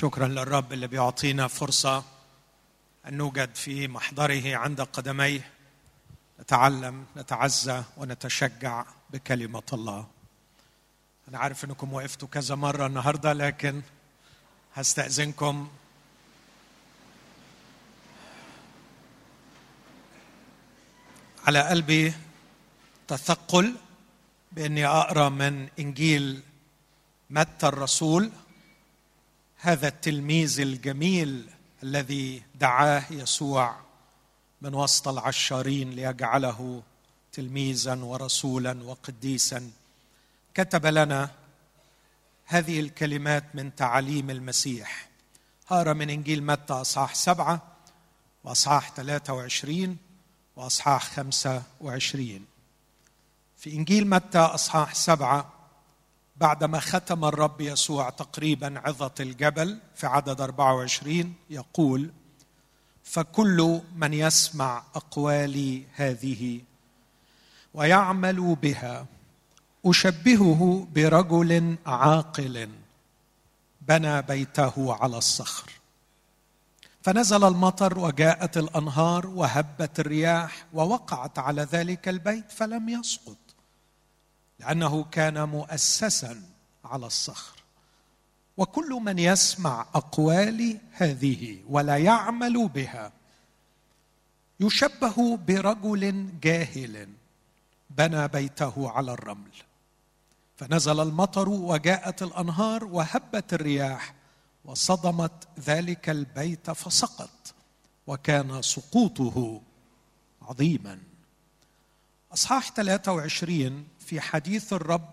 شكرا للرب اللي بيعطينا فرصة أن نوجد في محضره عند قدميه. نتعلم نتعزى ونتشجع بكلمة الله. أنا عارف أنكم وقفتوا كذا مرة النهارده لكن هستأذنكم. على قلبي تثقل بأني أقرأ من إنجيل متى الرسول. هذا التلميذ الجميل الذي دعاه يسوع من وسط العشارين ليجعله تلميذا ورسولا وقديسا. كتب لنا هذه الكلمات من تعاليم المسيح. هارى من إنجيل متى أصحاح سبعة وأصحاح 23 وأصحاح 25 في إنجيل متى أصحاح سبعة بعدما ختم الرب يسوع تقريبا عظة الجبل في عدد 24 يقول فكل من يسمع أقوالي هذه ويعمل بها أشبهه برجل عاقل بنى بيته على الصخر. فنزل المطر وجاءت الأنهار وهبت الرياح ووقعت على ذلك البيت فلم يسقط. لأنه كان مؤسسا على الصخر. وكل من يسمع اقوالي هذه ولا يعمل بها يشبه برجل جاهل بنى بيته على الرمل. فنزل المطر وجاءت الأنهار وهبت الرياح وصدمت ذلك البيت فسقط. وكان سقوطه عظيما. أصحاح 23 في حديث الرب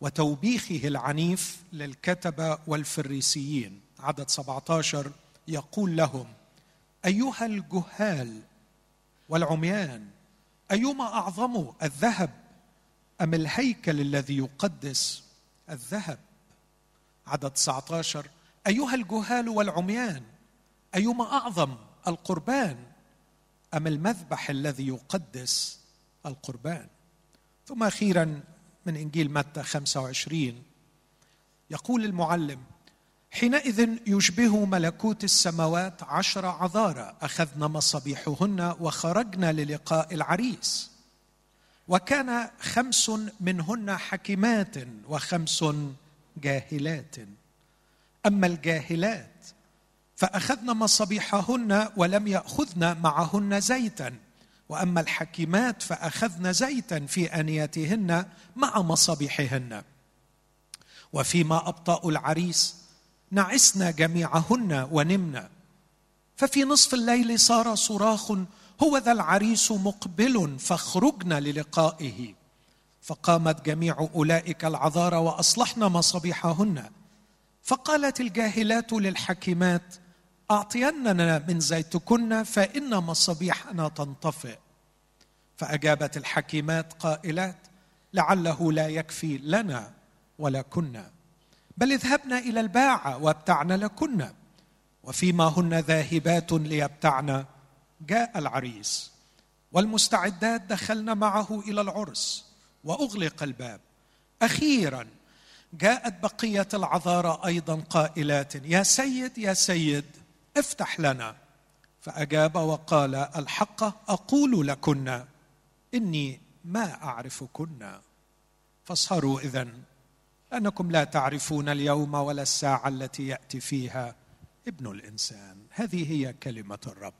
وتوبيخه العنيف للكتبه والفريسيين. عدد 17 يقول لهم أيها الجهال والعميان أيما أعظم الذهب أم الهيكل الذي يقدس الذهب؟ عدد 19 أيها الجهال والعميان أيما أعظم القربان أم المذبح الذي يقدس القربان؟ ثم أخيرا من إنجيل متى 25 يقول المعلم حينئذ يشبه ملكوت السماوات عشر عذارى أخذنا مصابيحهن وخرجنا للقاء العريس. وكان خمس منهن حكيمات وخمس جاهلات. أما الجاهلات فاخذن مصابيحهن ولم ياخذن معهن زيتا وأما الحكيمات فأخذن زيتا في انيتهن مع مصابيحهن. وفيما ابطاوا العريس نعسنا جميعهن ونمنا ففي نصف الليل صار صراخ هو ذا العريس مقبل فاخرجنا للقائه. فقامت جميع أولئك العذارى وأصلحن مصابيحهن. فقالت الجاهلات للحكيمات أعطيننا من زيتكن فإن مصابيحنا تنطفئ. فأجابت الحكيمات قائلات لعله لا يكفي لنا ولكن بل اذهبنا إلى الباعه وابتعن لكن. وفيما هن ذاهبات ليبتعن جاء العريس. والمستعدات دخلن معه إلى العرس وأغلق الباب. أخيرا جاءت بقية العذارى أيضا قائلات يا سيد يا سيد. افتح لنا. فأجاب وقال الحق أقول لكن إني ما أعرفكن. فاسهروا اذا لأنكم لا تعرفون اليوم ولا الساعة التي يأتي فيها ابن الإنسان. هذه هي كلمة الرب.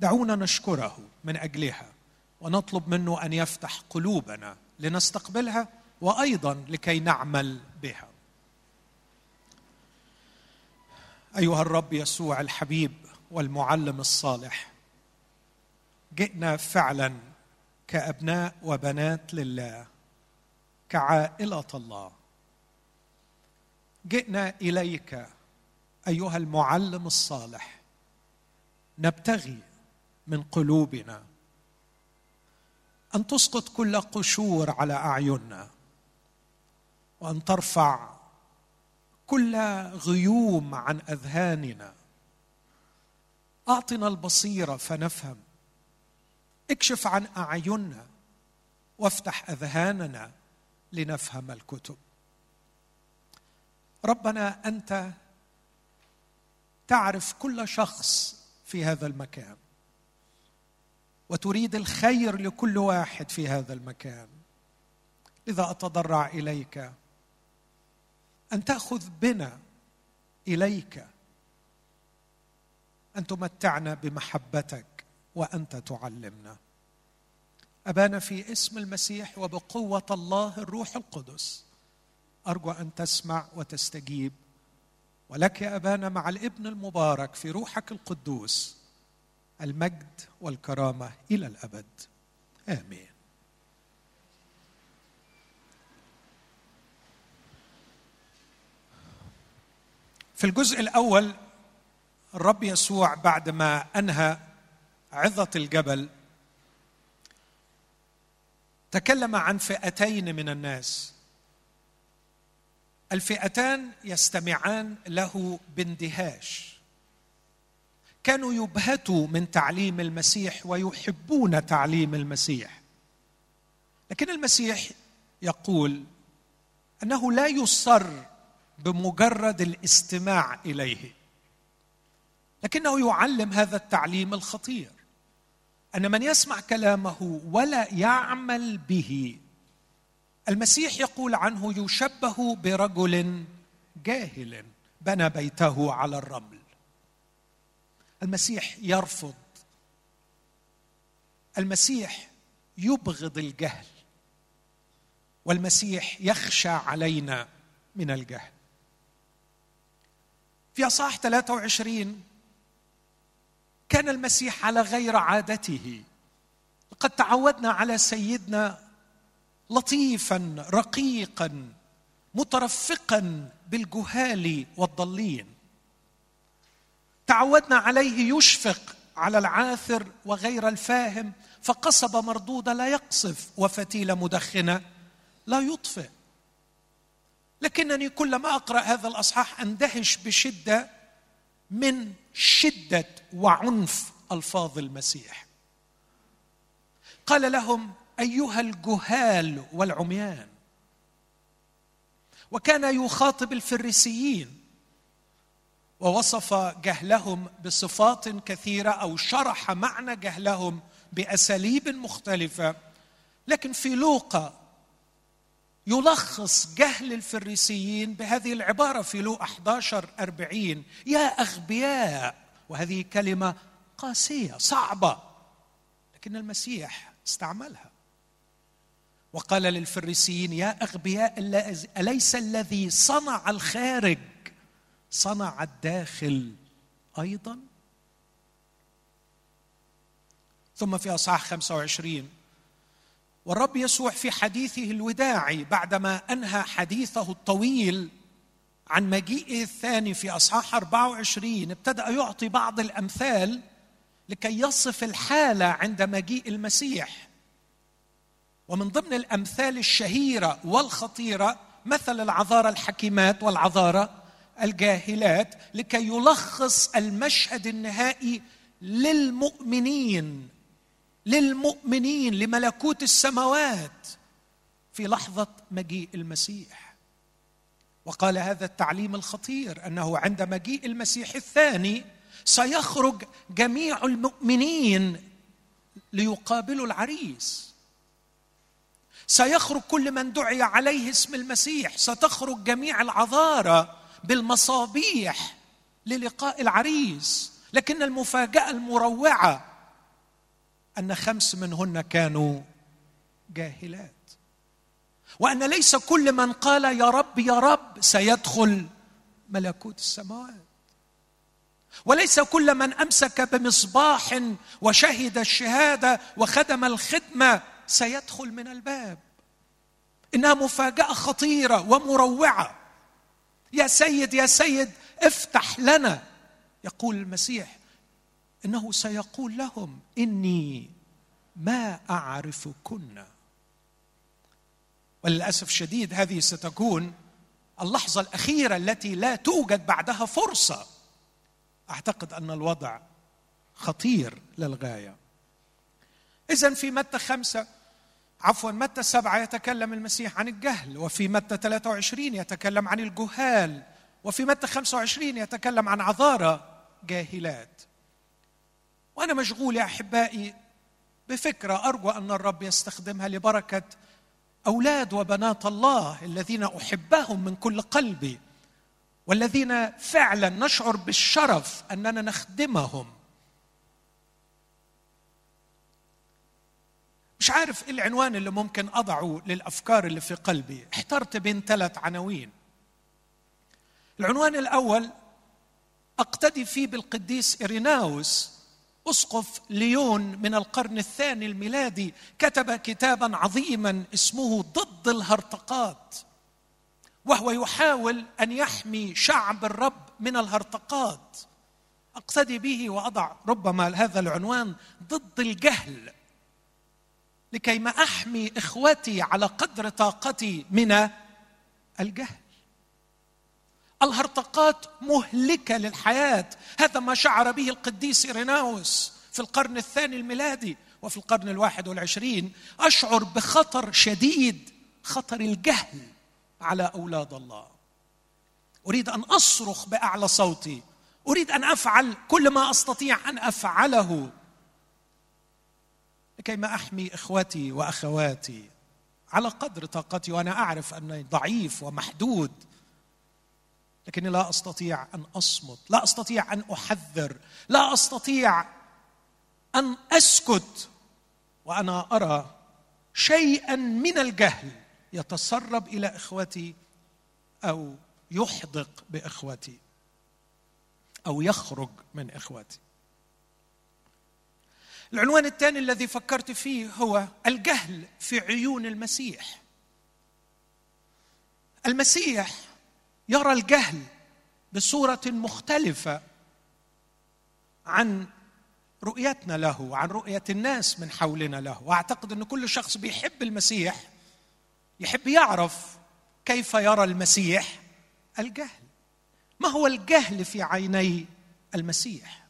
دعونا نشكره من أجلها ونطلب منه أن يفتح قلوبنا لنستقبلها وأيضا لكي نعمل بها. أيها الرب يسوع الحبيب والمعلم الصالح جئنا فعلا كأبناء وبنات لله كعائلة الله. جئنا إليك أيها المعلم الصالح نبتغي من قلوبنا أن تسقط كل قشور على أعيننا وأن ترفع كل غيوم عن أذهاننا. أعطنا البصيرة فنفهم. اكشف عن أعيننا وافتح أذهاننا لنفهم الكتب. ربنا أنت تعرف كل شخص في هذا المكان. وتريد الخير لكل واحد في هذا المكان. لذا أتضرع إليك. أن تأخذ بنا إليك. أن تمتعنا بمحبتك وأنت تعلمنا. أبانا في اسم المسيح وبقوة الله الروح القدس. أرجو أن تسمع وتستجيب. ولك يا أبانا مع الابن المبارك في روحك القدوس المجد والكرامة إلى الأبد. آمين. في الجزء الأول الرب يسوع بعدما أنهى عظة الجبل تكلم عن فئتين من الناس. الفئتان يستمعان له باندهاش. كانوا يبهتوا من تعليم المسيح ويحبون تعليم المسيح. لكن المسيح يقول أنه لا يصر بمجرد الاستماع إليه. لكنه يعلم هذا التعليم الخطير أن من يسمع كلامه ولا يعمل به المسيح يقول عنه يشبه برجل جاهل بنى بيته على الرمل. المسيح يرفض المسيح يبغض الجهل والمسيح يخشى علينا من الجهل. في أصحاح 23 كان المسيح على غير عادته. لقد تعودنا على سيدنا لطيفا رقيقا مترفقا بالجهال والضالين تعودنا عليه يشفق على العاثر وغير الفاهم فقصب مردوده لا يقصف وفتيله مدخنة لا يطفئ. لكنني كلما أقرأ هذا الأصحاح أندهش بشدة من شدة وعنف ألفاظ المسيح. قال لهم أيها الجهال والعميان وكان يخاطب الفريسيين ووصف جهلهم بصفات كثيرة أو شرح معنى جهلهم بأساليب مختلفة لكن في لوقا يلخص جهل الفريسيين بهذه العبارة في لو 11 أربعين. يا أغبياء! وهذه كلمة قاسية صعبة لكن المسيح استعملها. وقال للفريسيين يا أغبياء أليس الذي صنع الخارج؟ صنع الداخل أيضا؟ ثم في أصحاح 25 والرب يسوع في حديثه الوداعي بعدما أنهى حديثه الطويل عن مجيئه الثاني في أصحاح 24 ابتدأ يعطي بعض الأمثال لكي يصف الحالة عند مجيء المسيح. ومن ضمن الأمثال الشهيرة والخطيرة مثل العذارى الحكيمات والعذارى الجاهلات لكي يلخص المشهد النهائي للمؤمنين. للمؤمنين لملكوت السماوات في لحظة مجيء المسيح. وقال هذا التعليم الخطير أنه عند مجيء المسيح الثاني سيخرج جميع المؤمنين ليقابلوا العريس. سيخرج كل من دعي عليه اسم المسيح. ستخرج جميع العذارى بالمصابيح للقاء العريس. لكن المفاجأة المروعة أن خمس منهن كانوا جاهلات. وأن ليس كل من قال يا رب يا رب سيدخل ملكوت السماوات. وليس كل من أمسك بمصباح وشهد الشهادة وخدم الخدمة سيدخل من الباب. إنها مفاجأة خطيرة ومروعة. يا سيد يا سيد افتح لنا يقول المسيح إنه سيقول لهم إني ما أعرفكن. وللأسف الشديد هذه ستكون اللحظة الأخيرة التي لا توجد بعدها فرصة. أعتقد أن الوضع خطير للغاية. اذا في متى خمسة؟ عفوا متى سبعة؟ يتكلم المسيح عن الجهل وفي متى 23 يتكلم عن الجهال وفي متى 25 يتكلم عن عذارى جاهلات. وأنا مشغول يا أحبائي بفكرة أرجو أن الرب يستخدمها لبركة أولاد وبنات الله الذين أحبهم من كل قلبي والذين فعلا نشعر بالشرف أننا نخدمهم. مش عارف إيه العنوان اللي ممكن أضعه للأفكار اللي في قلبي. احترت بين ثلاث عناوين. العنوان الأول أقتدي فيه بالقديس إريناوس أسقف ليون من القرن الثاني الميلادي كتب كتابا عظيما اسمه ضد الهرطقات وهو يحاول أن يحمي شعب الرب من الهرطقات. أقتدي به وأضع ربما هذا العنوان ضد الجهل لكي ما أحمي إخوتي على قدر طاقتي من الجهل. الهرطقات مهلكة للحياة. هذا ما شعر به القديس إيريناوس في القرن الثاني الميلادي وفي القرن الواحد والعشرين. أشعر بخطر شديد خطر الجهل على أولاد الله. أريد أن أصرخ بأعلى صوتي. أريد أن أفعل كل ما أستطيع أن أفعله. لكي ما أحمي إخوتي وأخواتي على قدر طاقتي وأنا أعرف أني ضعيف ومحدود لكني لا أستطيع أن أصمت لا أستطيع أن أحذر لا أستطيع أن أسكت وأنا أرى شيئا من الجهل يتسرب إلى إخوتي أو يحدق بإخوتي أو يخرج من إخوتي. العنوان الثاني الذي فكرت فيه هو الجهل في عيون المسيح. المسيح يرى الجهل بصورة مختلفة عن رؤيتنا له وعن رؤية الناس من حولنا له. وأعتقد إن كل شخص بيحب المسيح يحب يعرف كيف يرى المسيح الجهل. ما هو الجهل في عيني المسيح؟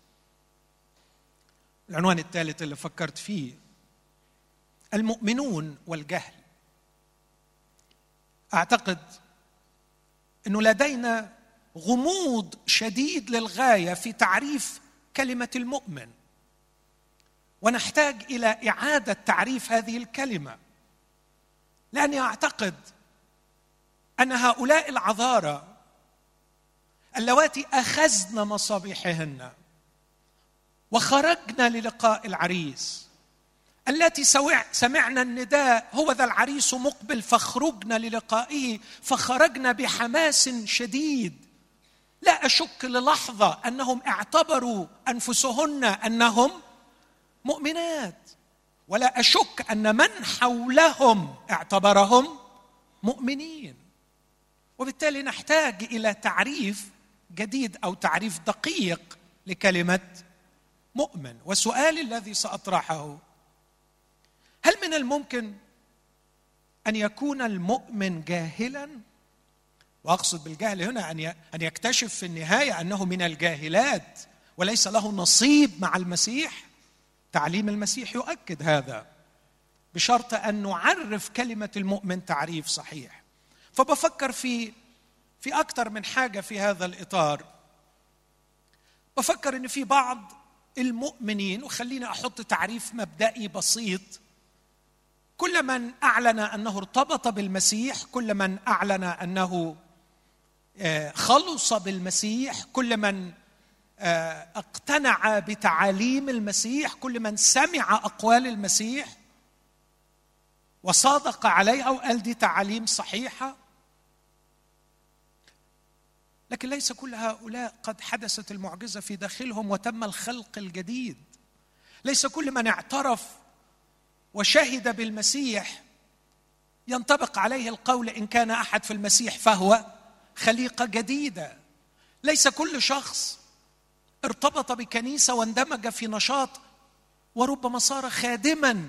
العنوان الثالث اللي فكرت فيه المؤمنون والجهل. أعتقد إنه لدينا غموض شديد للغاية في تعريف كلمة المؤمن. ونحتاج إلى إعادة تعريف هذه الكلمة. لأني أعتقد أن هؤلاء العذارى اللواتي أخذن مصابيحهن وخرجن للقاء العريس التي سمعنا النداء هو ذا العريس مقبل فخرجنا للقائه فخرجنا بحماس شديد. لا أشك للحظة أنهم اعتبروا أنفسهن أنهم مؤمنات. ولا أشك أن من حولهم اعتبرهم مؤمنين. وبالتالي نحتاج إلى تعريف جديد أو تعريف دقيق لكلمة مؤمن. والسؤال الذي سأطرحه هل من الممكن أن يكون المؤمن جاهلا؟ وأقصد بالجهل هنا أن أن يكتشف في النهاية أنه من الجاهلات وليس له نصيب مع المسيح. تعليم المسيح يؤكد هذا بشرط أن نعرف كلمة المؤمن تعريف صحيح. فبفكر في في أكثر من حاجة في هذا الإطار. بفكر إن في بعض المؤمنين وخليني أحط تعريف مبدئي بسيط كل من أعلن أنه ارتبط بالمسيح كل من أعلن أنه آه، خلص بالمسيح كل من آه، اقتنع بتعاليم المسيح كل من سمع أقوال المسيح وصادق عليها وقال دي تعاليم صحيحة. لكن ليس كل هؤلاء قد حدثت المعجزة في داخلهم وتم الخلق الجديد. ليس كل من اعترف وشهد بالمسيح ينطبق عليه القول إن كان أحد في المسيح فهو خليقة جديدة. ليس كل شخص ارتبط بكنيسة واندمج في نشاط وربما صار خادما.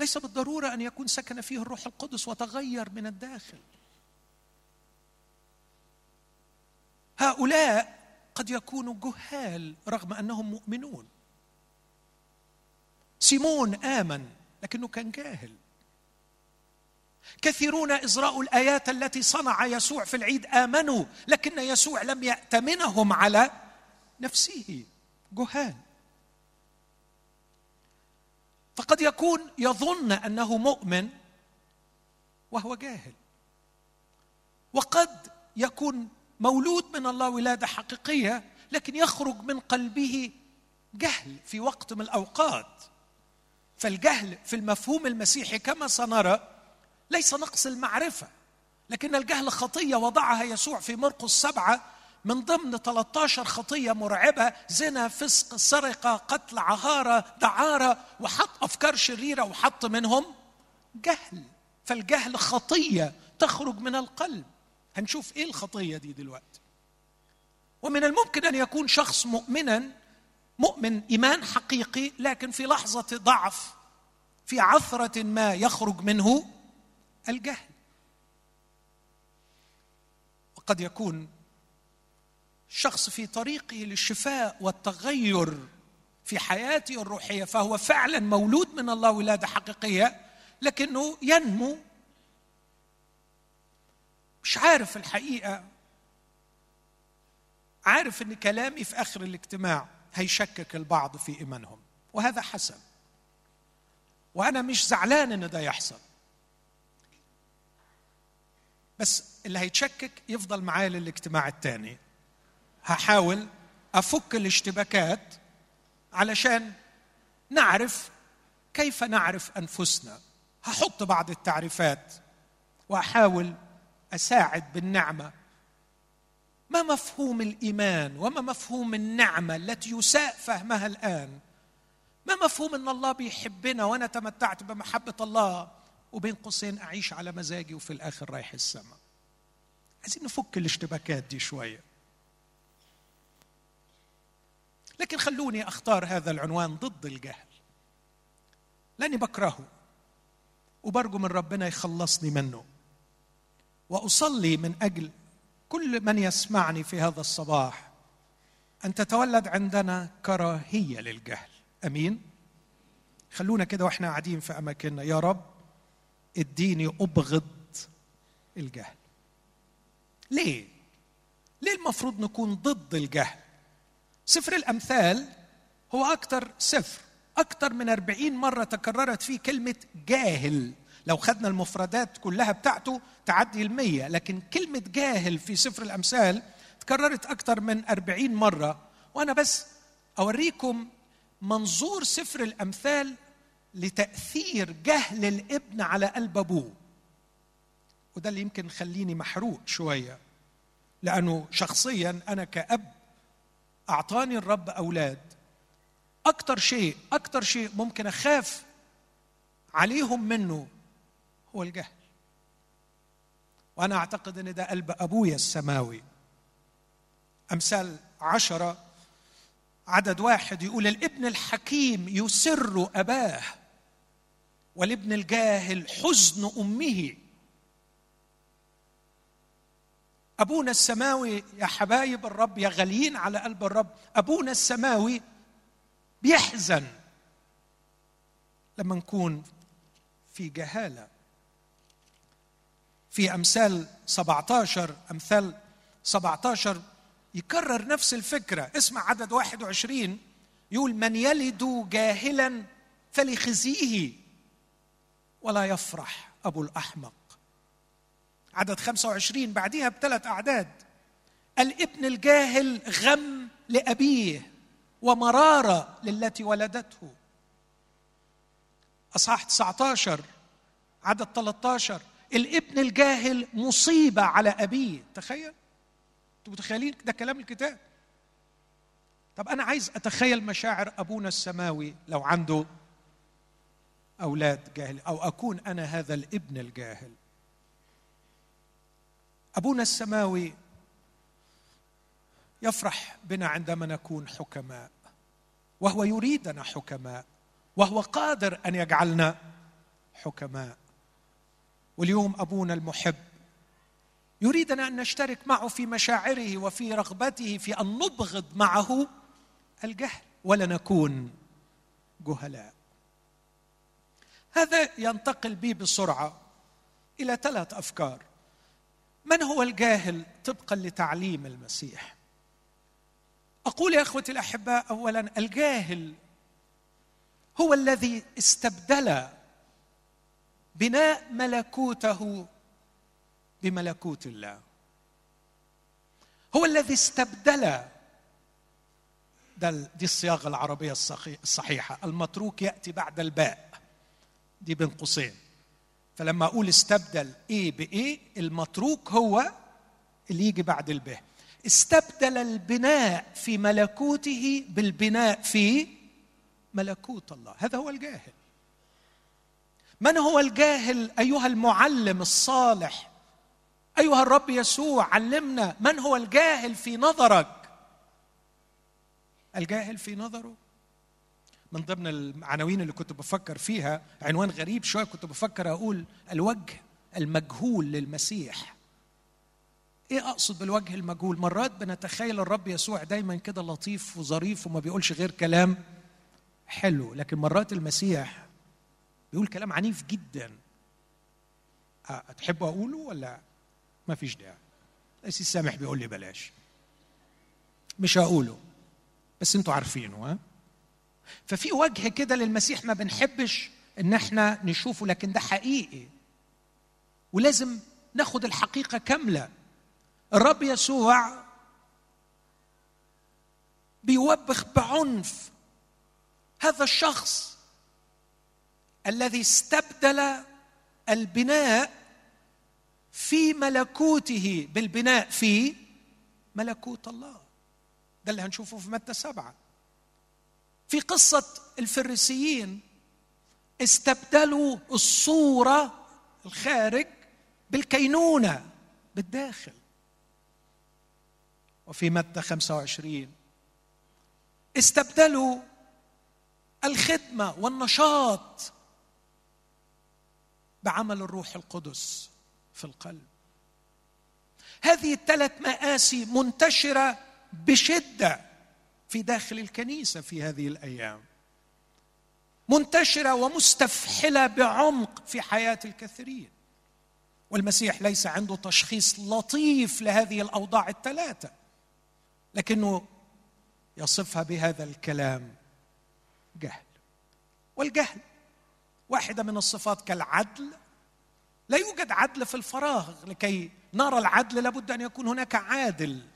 ليس بالضرورة أن يكون سكن فيه الروح القدس وتغير من الداخل. هؤلاء قد يكونوا جهال رغم أنهم مؤمنون. سيمون آمن لكنه كان جاهل كثيرون إزراء الآيات التي صنع يسوع في العيد آمنوا لكن يسوع لم يأتمنهم على نفسه. جهال. فقد يكون يظن أنه مؤمن وهو جاهل. وقد يكون مولود من الله ولادة حقيقية لكن يخرج من قلبه جهل في وقت من الأوقات. فالجهل في المفهوم المسيحي كما سنرى ليس نقص المعرفة لكن الجهل خطية وضعها يسوع في مرقس سبعة من ضمن 13 خطية مرعبة زنا فسق سرقة قتل عهارة دعارة وحط أفكار شريرة وحط منهم جهل. فالجهل خطية تخرج من القلب. هنشوف إيه الخطية دي دلوقتي؟ ومن الممكن أن يكون شخص مؤمنا مؤمن إيمان حقيقي لكن في لحظة ضعف في عثرة ما يخرج منه الجهل. وقد يكون شخص في طريقه للشفاء والتغير في حياته الروحية فهو فعلا مولود من الله ولادة حقيقية لكنه ينمو. مش عارف الحقيقة عارف إن كلامي في آخر الاجتماع. هيشكك البعض في إيمانهم. وهذا حسن. وأنا مش زعلان إن ده يحصل. بس اللي هيتشكك يفضل معايا للاجتماع الثاني هحاول أفك الاشتباكات علشان نعرف كيف نعرف أنفسنا. هحط بعض التعريفات وأحاول أساعد بالنعمة ما مفهوم الإيمان وما مفهوم النعمة التي يساء فهمها الآن؟ ما مفهوم إن الله بيحبنا وأنا تمتعت بمحبة الله وبين قوسين أعيش على مزاجي وفي الآخر رايح السماء؟ عايزين نفك الاشتباكات دي شوية. لكن خلوني أختار هذا العنوان ضد الجهل. لاني بكرهه وبرجو من ربنا يخلصني منه. وأصلي من أجل كل من يسمعني في هذا الصباح أن تتولد عندنا كراهية للجهل. أمين؟ خلونا كده وإحنا قاعدين في أماكننا. يا رب اديني أبغض الجهل. ليه؟ ليه المفروض نكون ضد الجهل؟ سفر الأمثال هو أكثر سفر أكثر من أربعين مرة تكررت فيه كلمة جاهل. لو خدنا المفردات كلها بتاعته تعدي المية لكن كلمة جاهل في سفر الأمثال تكررت أكثر من أربعين مرة. وأنا بس أوريكم منظور سفر الأمثال لتأثير جهل الابن على قلب أبوه. وده اللي يمكن خليني محروق شوية. لأنه شخصيا أنا كأب أعطاني الرب أولاد. أكثر شيء أكثر شيء ممكن أخاف عليهم منه هو الجهل. وأنا أعتقد أن ده قلب أبويا السماوي. أمثال عشرة عدد واحد يقول الابن الحكيم يسر أباه والابن الجاهل حزن أمه. أبونا السماوي يا حبايب الرب يا غاليين على قلب الرب أبونا السماوي بيحزن لما نكون في جهالة. في أمثال 17 أمثال 17 يكرر نفس الفكرة. اسمع عدد 21 يقول من يلد جاهلا فلخزيه ولا يفرح أبو الأحمق. عدد 25 بعديها بثلاث أعداد. الابن الجاهل غم لأبيه ومرارة للتي ولدته. أصحاح 19 عدد 13 الابن الجاهل مصيبة على أبيه. تخيل. أنتوا متخيلين ده كلام الكتاب؟ طب أنا عايز أتخيل مشاعر أبونا السماوي لو عنده أولاد جاهل أو أكون أنا هذا الابن الجاهل. أبونا السماوي يفرح بنا عندما نكون حكماء وهو يريدنا حكماء وهو قادر أن يجعلنا حكماء. واليوم أبونا المحب. يريدنا أن نشترك معه في مشاعره وفي رغبته في أن نبغض معه الجهل ولا نكون جهلاء. هذا ينتقل بي بسرعة إلى ثلاث أفكار. من هو الجاهل طبقا لتعليم المسيح؟ أقول يا أخوتي الأحباء اولا الجاهل هو الذي استبدل بناء ملكوته بملكوت الله. هو الذي استبدل ده دي الصياغة العربية الصحيحة. المتروك يأتي بعد الباء. دي بين قوسين. فلما أقول استبدل إيه بايه المتروك هو اللي يجي بعد الباء. استبدل البناء في ملكوته بالبناء في ملكوت الله. هذا هو الجاهل. من هو الجاهل أيها المعلم الصالح؟ أيها الرب يسوع علمنا من هو الجاهل في نظرك؟ الجاهل في نظره؟ من ضمن العناوين اللي كنت بفكر فيها عنوان غريب شوية كنت بفكر أقول الوجه المجهول للمسيح. إيه أقصد بالوجه المجهول؟ مرات بنتخيل الرب يسوع دايما كده لطيف وظريف وما بيقولش غير كلام حلو لكن مرات المسيح بيقول كلام عنيف جدا. تحبوا أقوله ولا ما فيش داعي؟ السيد سامح بيقول لي بلاش. مش هقوله بس أنتوا عارفينه ها؟ ففي وجه كده للمسيح ما بنحبش إن إحنا نشوفه لكن ده حقيقي. ولازم ناخد الحقيقة كاملة. الرب يسوع بيوبخ بعنف هذا الشخص. الذي استبدل البناء في ملكوته بالبناء في ملكوت الله. ده اللي هنشوفه في متى سبعة. في قصة الفريسيين استبدلوا الصورة الخارج بالكينونة بالداخل. وفي متى 25 استبدلوا الخدمة والنشاط بعمل الروح القدس في القلب. هذه الثلاث مآسي منتشرة بشدة في داخل الكنيسة في هذه الأيام. منتشرة ومستفحلة بعمق في حياة الكثيرين. والمسيح ليس عنده تشخيص لطيف لهذه الأوضاع الثلاثة لكنه يصفها بهذا الكلام جهل. والجهل واحدة من الصفات كالعدل. لا يوجد عدل في الفراغ. لكي نرى العدل لابد أن يكون هناك عادل.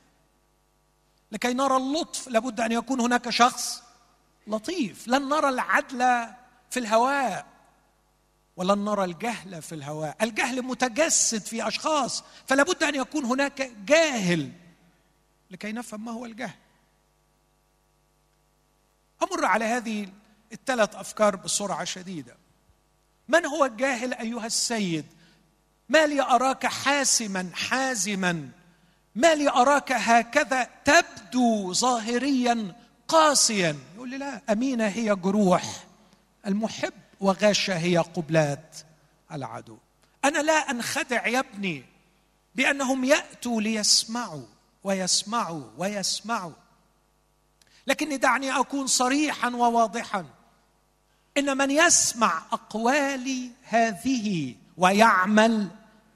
لكي نرى اللطف لابد أن يكون هناك شخص لطيف. لن نرى العدل في الهواء ولن نرى الجهل في الهواء. الجهل متجسد في أشخاص فلا بد أن يكون هناك جاهل. لكي نفهم ما هو الجهل. أمر على هذه الثلاث أفكار بسرعة شديدة. من هو الجاهل أيها السيد؟ ما لي أراك حاسما حازما. ما لي أراك هكذا تبدو ظاهريا قاسيا. يقول لي لا أمينة هي جروح المحب وغاشة هي قبلات العدو. أنا لا أنخدع يا ابني بأنهم يأتوا ليسمعوا ويسمعوا ويسمعوا. لكني دعني أكون صريحا وواضحا. إن من يسمع اقوالي هذه ويعمل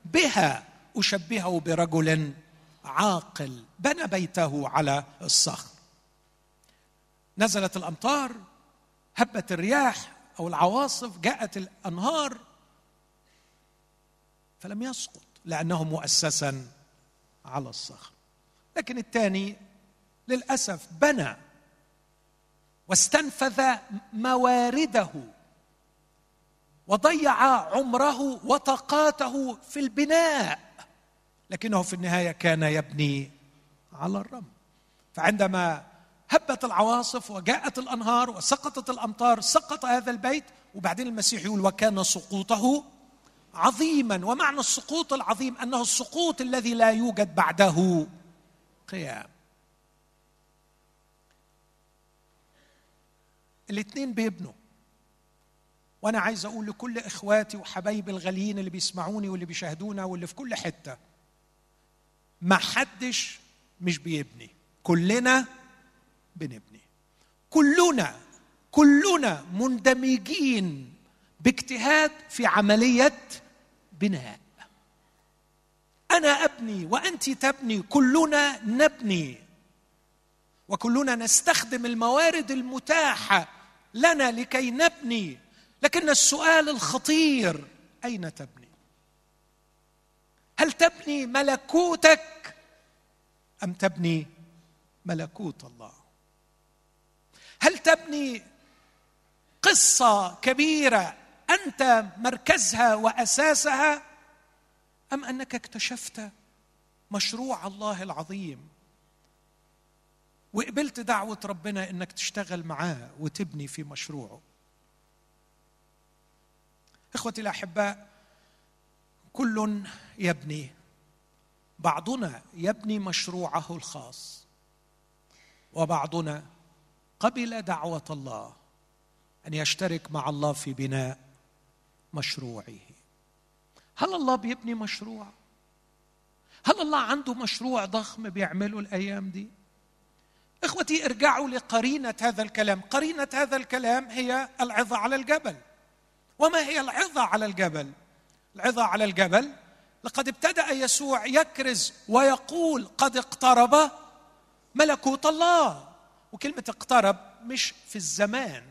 بها أشبهه برجل عاقل بنى بيته على الصخر. نزلت الأمطار هبت الرياح أو العواصف جاءت الأنهار فلم يسقط لأنه مؤسسا على الصخر. لكن الثاني للأسف بنى واستنفذ موارده وضيع عمره وطاقاته في البناء لكنه في النهاية كان يبني على الرمل. فعندما هبت العواصف وجاءت الأنهار وسقطت الأمطار سقط هذا البيت وبعدين المسيح يقول وكان سقوطه عظيما. ومعنى السقوط العظيم أنه السقوط الذي لا يوجد بعده قيام. الاثنين بيبنوا. وأنا عايز أقول لكل إخواتي وحبايبي الغاليين اللي بيسمعوني واللي بيشاهدونا واللي في كل حتة ما حدش مش بيبني. كلنا بنبني. كلنا كلنا مندمجين باجتهاد في عملية بناء. أنا أبني وأنت تبني كلنا نبني. وكلنا نستخدم الموارد المتاحة لنا لكي نبني. لكن السؤال الخطير أين تبني؟ هل تبني ملكوتك أم تبني ملكوت الله؟ هل تبني قصة كبيرة أنت مركزها وأساسها أم أنك اكتشفت مشروع الله العظيم؟ وقبلت دعوة ربنا إنك تشتغل معاه وتبني في مشروعه. إخوتي الأحباء كل يبني بعضنا يبني مشروعه الخاص وبعضنا قبل دعوة الله أن يشترك مع الله في بناء مشروعه. هل الله بيبني مشروع؟ هل الله عنده مشروع ضخم بيعمله الأيام دي؟ إخوتي ارجعوا لقرينة هذا الكلام. قرينة هذا الكلام هي العظة على الجبل. وما هي العظة على الجبل؟ العظة على الجبل لقد ابتدأ يسوع يكرز ويقول قد اقترب ملكوت الله. وكلمة اقترب مش في الزمان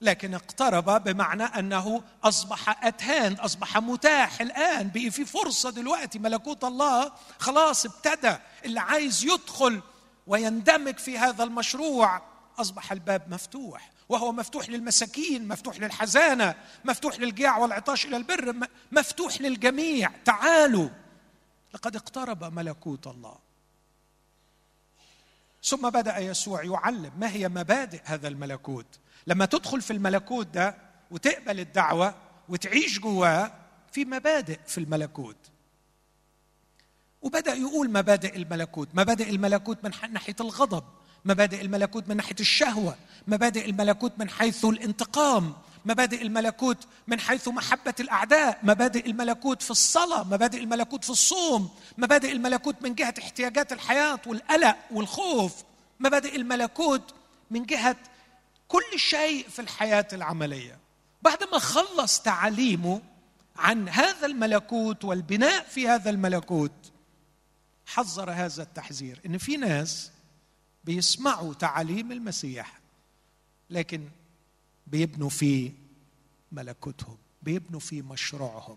لكن اقترب بمعنى أنه أصبح أتهان أصبح متاح الآن. بقي في فرصة دلوقتي ملكوت الله. خلاص ابتدى اللي عايز يدخل ويندمج في هذا المشروع. أصبح الباب مفتوح وهو مفتوح للمساكين مفتوح للحزانة مفتوح للجياع والعطاش إلى البر مفتوح للجميع. تعالوا. لقد اقترب ملكوت الله. ثم بدأ يسوع يعلم ما هي مبادئ هذا الملكوت. لما تدخل في الملكوت ده وتقبل الدعوة وتعيش جواه في مبادئ في الملكوت. وبدأ يقول مبادئ الملكوت مبادئ الملكوت من ناحية الغضب مبادئ الملكوت من ناحية الشهوة مبادئ الملكوت من حيث الانتقام مبادئ الملكوت من حيث محبة الأعداء مبادئ الملكوت في الصلاة مبادئ الملكوت في الصوم مبادئ الملكوت من جهة احتياجات الحياة والقلق والخوف مبادئ الملكوت من جهة كل شيء في الحياة العملية. بعد ما خلص تعاليمه عن هذا الملكوت والبناء في هذا الملكوت حذر هذا التحذير إن في ناس بيسمعوا تعاليم المسيح لكن بيبنوا في ملكوتهم بيبنوا في مشروعهم.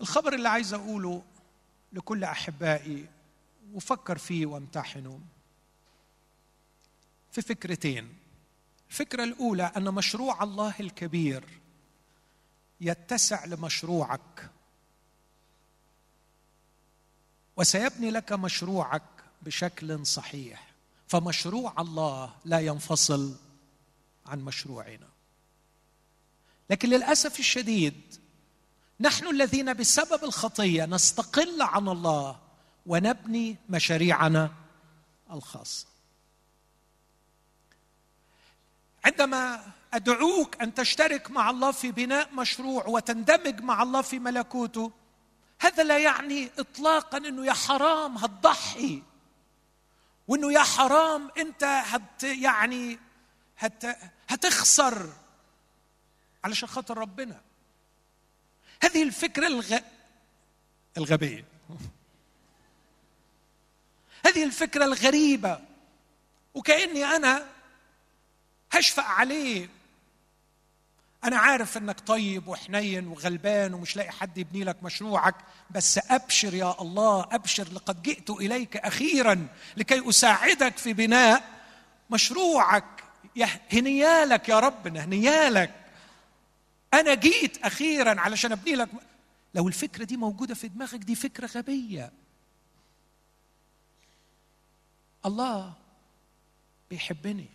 الخبر اللي عايز أقوله لكل أحبائي وفكر فيه وامتحنه في فكرتين. الفكرة الأولى أن مشروع الله الكبير يتسع لمشروعك. وسيبني لك مشروعك بشكل صحيح. فمشروع الله لا ينفصل عن مشروعنا. لكن للأسف الشديد نحن الذين بسبب الخطية نستقل عن الله ونبني مشاريعنا الخاصة. عندما أدعوك أن تشترك مع الله في بناء مشروع وتندمج مع الله في ملكوته هذا لا يعني اطلاقا إنه يا حرام هتضحي وإنه يا حرام أنت هت يعني هت هتخسر علشان خاطر ربنا. هذه الفكرة الغ... الغبية. هذه الفكرة الغريبة. وكأني أنا هشفق عليه. أنا عارف إنك طيب وحنين وغلبان ومش لاقي حد يبني لك مشروعك بس أبشر يا الله أبشر لقد جئت إليك أخيرا لكي أساعدك في بناء مشروعك. هنيالك يا ربنا هنيالك أنا جيت أخيرا علشان أبني لك لو الفكرة دي موجودة في دماغك دي فكرة غبية. الله بيحبني.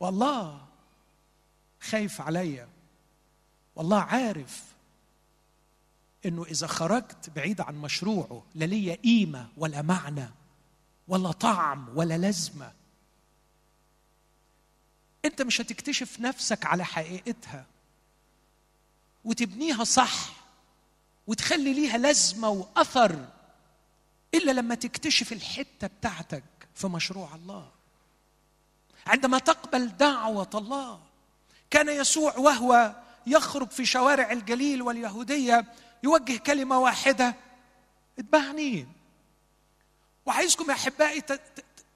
والله خايف عليا. والله عارف إنه إذا خرجت بعيد عن مشروعه لا ليا قيمة ولا معنى ولا طعم ولا لازمة. أنت مش هتكتشف نفسك على حقيقتها وتبنيها صح وتخلي ليها لازمة وأثر إلا لما تكتشف الحتة بتاعتك في مشروع الله. عندما تقبل دعوة الله كان يسوع وهو يخرج في شوارع الجليل واليهودية يوجه كلمة واحدة اتبعني وعايزكم يا أحبائي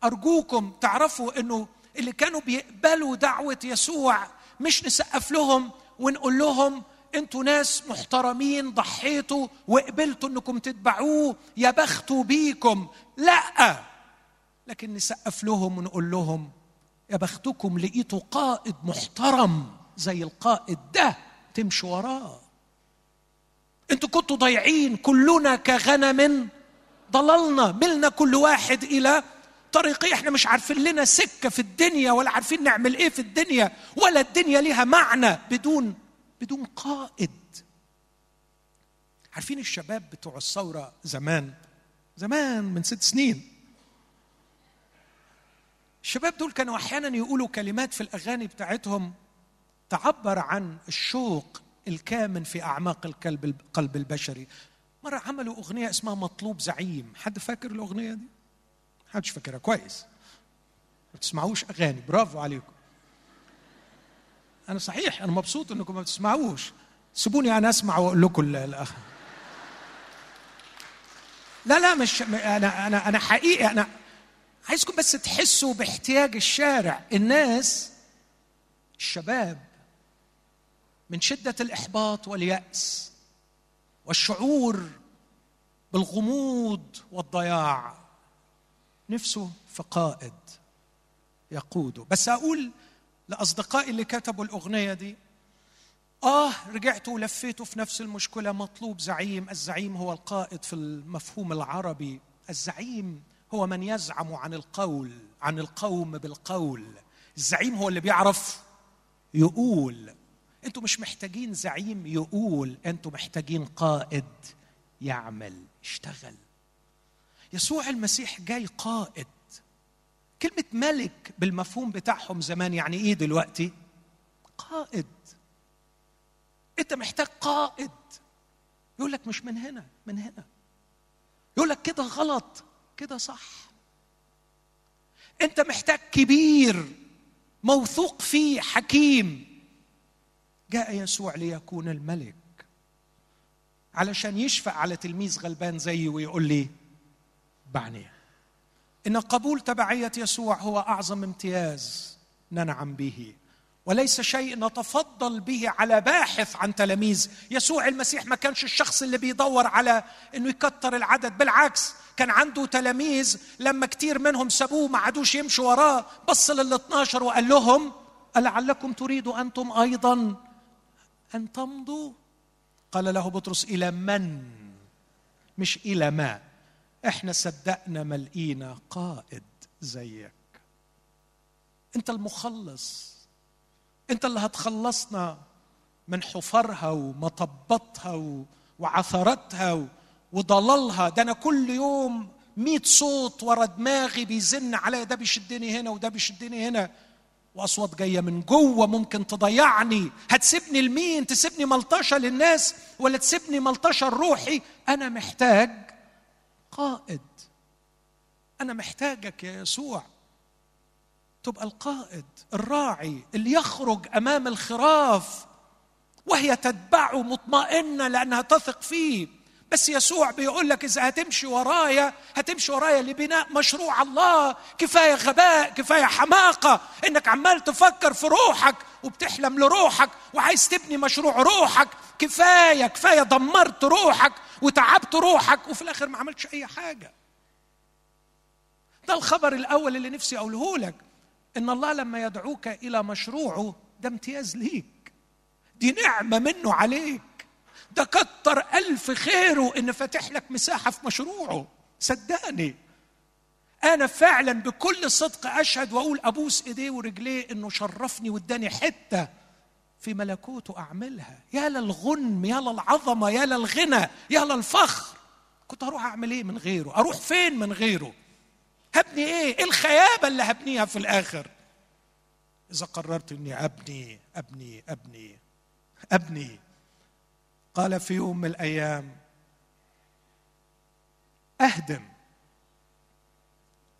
أرجوكم تعرفوا إنه اللي كانوا بيقبلوا دعوة يسوع مش نسقف لهم ونقول لهم أنتوا ناس محترمين ضحيتوا وقبلتوا إنكم تتبعوه يا بختوا بيكم. لأ لكن نسقف لهم ونقول لهم يا بختكم لقيتوا قائد محترم زي القائد ده. تمشوا وراه. أنتوا كنتوا ضايعين كلنا كغنم. ضللنا ملنا كل واحد إلى طريقي إحنا مش عارفين لنا سكة في الدنيا ولا عارفين نعمل إيه في الدنيا ولا الدنيا ليها معنى بدون بدون قائد. عارفين الشباب بتوع الثورة زمان؟ زمان من ست سنين. الشباب دول كانوا أحيانا يقولوا كلمات في الأغاني بتاعتهم تعبر عن الشوق الكامن في أعماق القلب القلب البشري. مرة عملوا أغنية اسمها مطلوب زعيم. حد فاكر الأغنية دي؟ حدش فاكرها. كويس. ما بتسمعوش أغاني. برافو عليكم. أنا صحيح أنا مبسوط إنكم ما بتسمعوش. سيبوني أنا أسمع وأقول لكم الاخ لا لا مش أنا أنا أنا حقيقي أنا عايزكم بس تحسوا باحتياج الشارع. الناس الشباب من شدة الإحباط واليأس والشعور بالغموض والضياع. نفسه في قائد يقوده. بس أقول لأصدقائي اللي كتبوا الأغنية دي آه رجعت ولفيت في نفس المشكلة. مطلوب زعيم. الزعيم هو القائد في المفهوم العربي. الزعيم هو من يزعم عن القول عن القوم بالقول. الزعيم هو اللي بيعرف يقول. أنتوا مش محتاجين زعيم يقول أنتوا محتاجين قائد يعمل يشتغل. يسوع المسيح جاي قائد. كلمة ملك بالمفهوم بتاعهم زمان يعني إيه دلوقتي؟ قائد. أنت محتاج قائد. يقول لك مش من هنا من هنا. يقول لك كده غلط. كده صح. انت محتاج كبير موثوق فيه حكيم. جاء يسوع ليكون الملك. علشان يشفق على تلميذ غلبان زيي ويقول لي بعني. إن قبول تبعية يسوع هو أعظم امتياز ننعم به. وليس شيء نتفضل به على باحث عن تلاميذ. يسوع المسيح ما كانش الشخص اللي بيدور على إنه يكتر العدد بالعكس كان عنده تلاميذ لما كتير منهم سابوه ما عادوش يمشوا وراه بص لل 12 وقال لهم ألعلكم تريدوا أنتم أيضا أن تمضوا؟ قال له بطرس إلى من؟ مش إلى ما. إحنا صدقنا ملقينا قائد زيك. أنت المخلص. انت اللي هتخلصنا من حفرها ومطبطها وعثرتها وضلالها. ده أنا كل يوم مئة صوت ورا دماغي بيزن عليا. ده بيشدني هنا وده بيشدني هنا. واصوات جاية من جوه ممكن تضيعني. هتسيبني لمين؟ تسيبني ملطشة للناس ولا تسيبني ملطشة لروحي؟ أنا محتاج قائد. أنا محتاجك يا يسوع. تبقى القائد الراعي اللي يخرج أمام الخراف وهي تتبعه مطمئنة لأنها تثق فيه. بس يسوع بيقول لك إذا هتمشي ورايا هتمشي ورايا لبناء مشروع الله. كفاية غباء كفاية حماقة. إنك عمال تفكر في روحك وبتحلم لروحك وعايز تبني مشروع روحك. كفاية كفاية دمرت روحك وتعبت روحك وفي الآخر ما عملتش أي حاجة. ده الخبر الأول اللي نفسي أقوله لك. إن الله لما يدعوك إلى مشروعه ده امتياز ليك. دي نعمة منه عليك. ده كتر ألف خيره إن فاتح لك مساحة في مشروعه. صدقني. أنا فعلا بكل صدق أشهد وأقول أبوس إيديه ورجليه إنه شرفني وإداني حتة في ملكوته أعملها. يا للغنم يا للعظمة يا للغنى يا للفخر كنت أروح أعمل إيه من غيره؟ أروح فين من غيره؟ هبني إيه؟ إيه الخيابة اللي هبنيها في الآخر؟ إذا قررت إني أبني أبني أبني أبني. قال في يوم من الأيام أهدم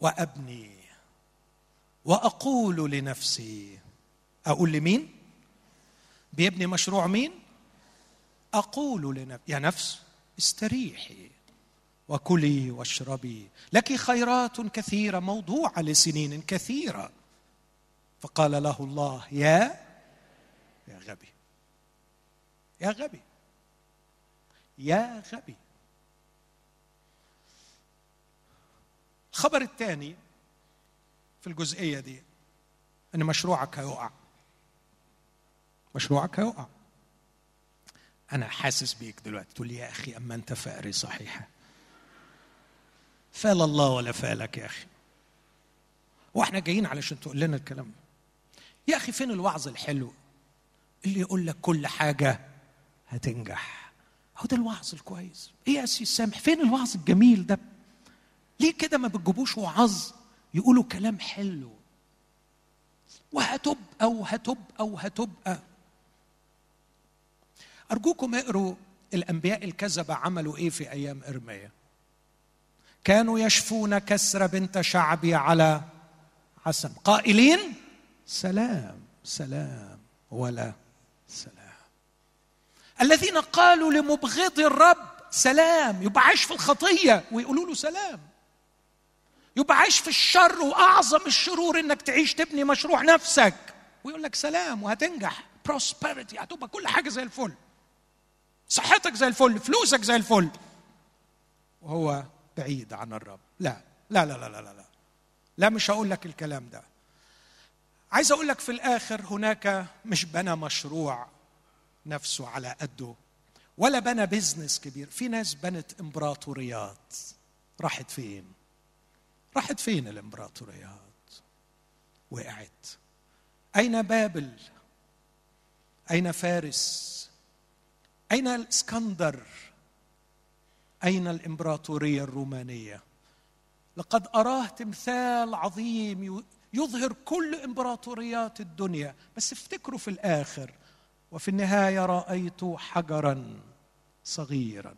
وأبني وأقول لنفسي. أقول لمين؟ بيبني مشروع مين؟ أقول لنفسي. يا نفس استريحي. وكلي واشربي لك خيرات كثيرة موضوعه لسنين كثيرة. فقال له الله يا يا غبي يا غبي يا غبي. الخبر الثاني في الجزئية دي إن مشروعك هيقع مشروعك هيقع أنا حاسس بيك دلوقتي. تقول لي يا أخي أما أنت فقري صحيحة. فال الله ولا فالك يا أخي. وإحنا جايين علشان تقول لنا الكلام يا أخي فين الوعظ الحلو؟ اللي يقول لك كل حاجة هتنجح. هو ده الوعظ الكويس. إيه يا سي سامح؟ فين الوعظ الجميل ده؟ ليه كده ما بتجيبوش وعظ يقولوا كلام حلو؟ وهتبقى وهتبقى وهتبقى أرجوكم اقروا الأنبياء الكذبة عملوا إيه في أيام إرميا؟ كانوا يشفون كسر بنت شعبي على عسم قائلين سلام سلام ولا سلام. الذين قالوا لمبغض الرب سلام يبقى عايش في الخطية ويقولوا له سلام. يبقى عايش في الشر وأعظم الشرور إنك تعيش تبني مشروع نفسك. ويقول لك سلام وهتنجح. prosperity هتبقى كل حاجة زي الفل. صحتك زي الفل فلوسك زي الفل. وهو بعيد عن الرب. لا. لا لا لا لا لا لا. مش هقول لك الكلام ده. عايز أقول لك في الآخر هناك مش بنى مشروع نفسه على قده ولا بنى business كبير. في ناس بنت إمبراطوريات. راحت فين؟ راحت فين الإمبراطوريات؟ وقعت. أين بابل؟ أين فارس؟ أين الإسكندر؟ أين الإمبراطورية الرومانية؟ لقد أراه تمثال عظيم يظهر كل إمبراطوريات الدنيا. بس افتكروا في الآخر وفي النهاية رأيت حجرا صغيرا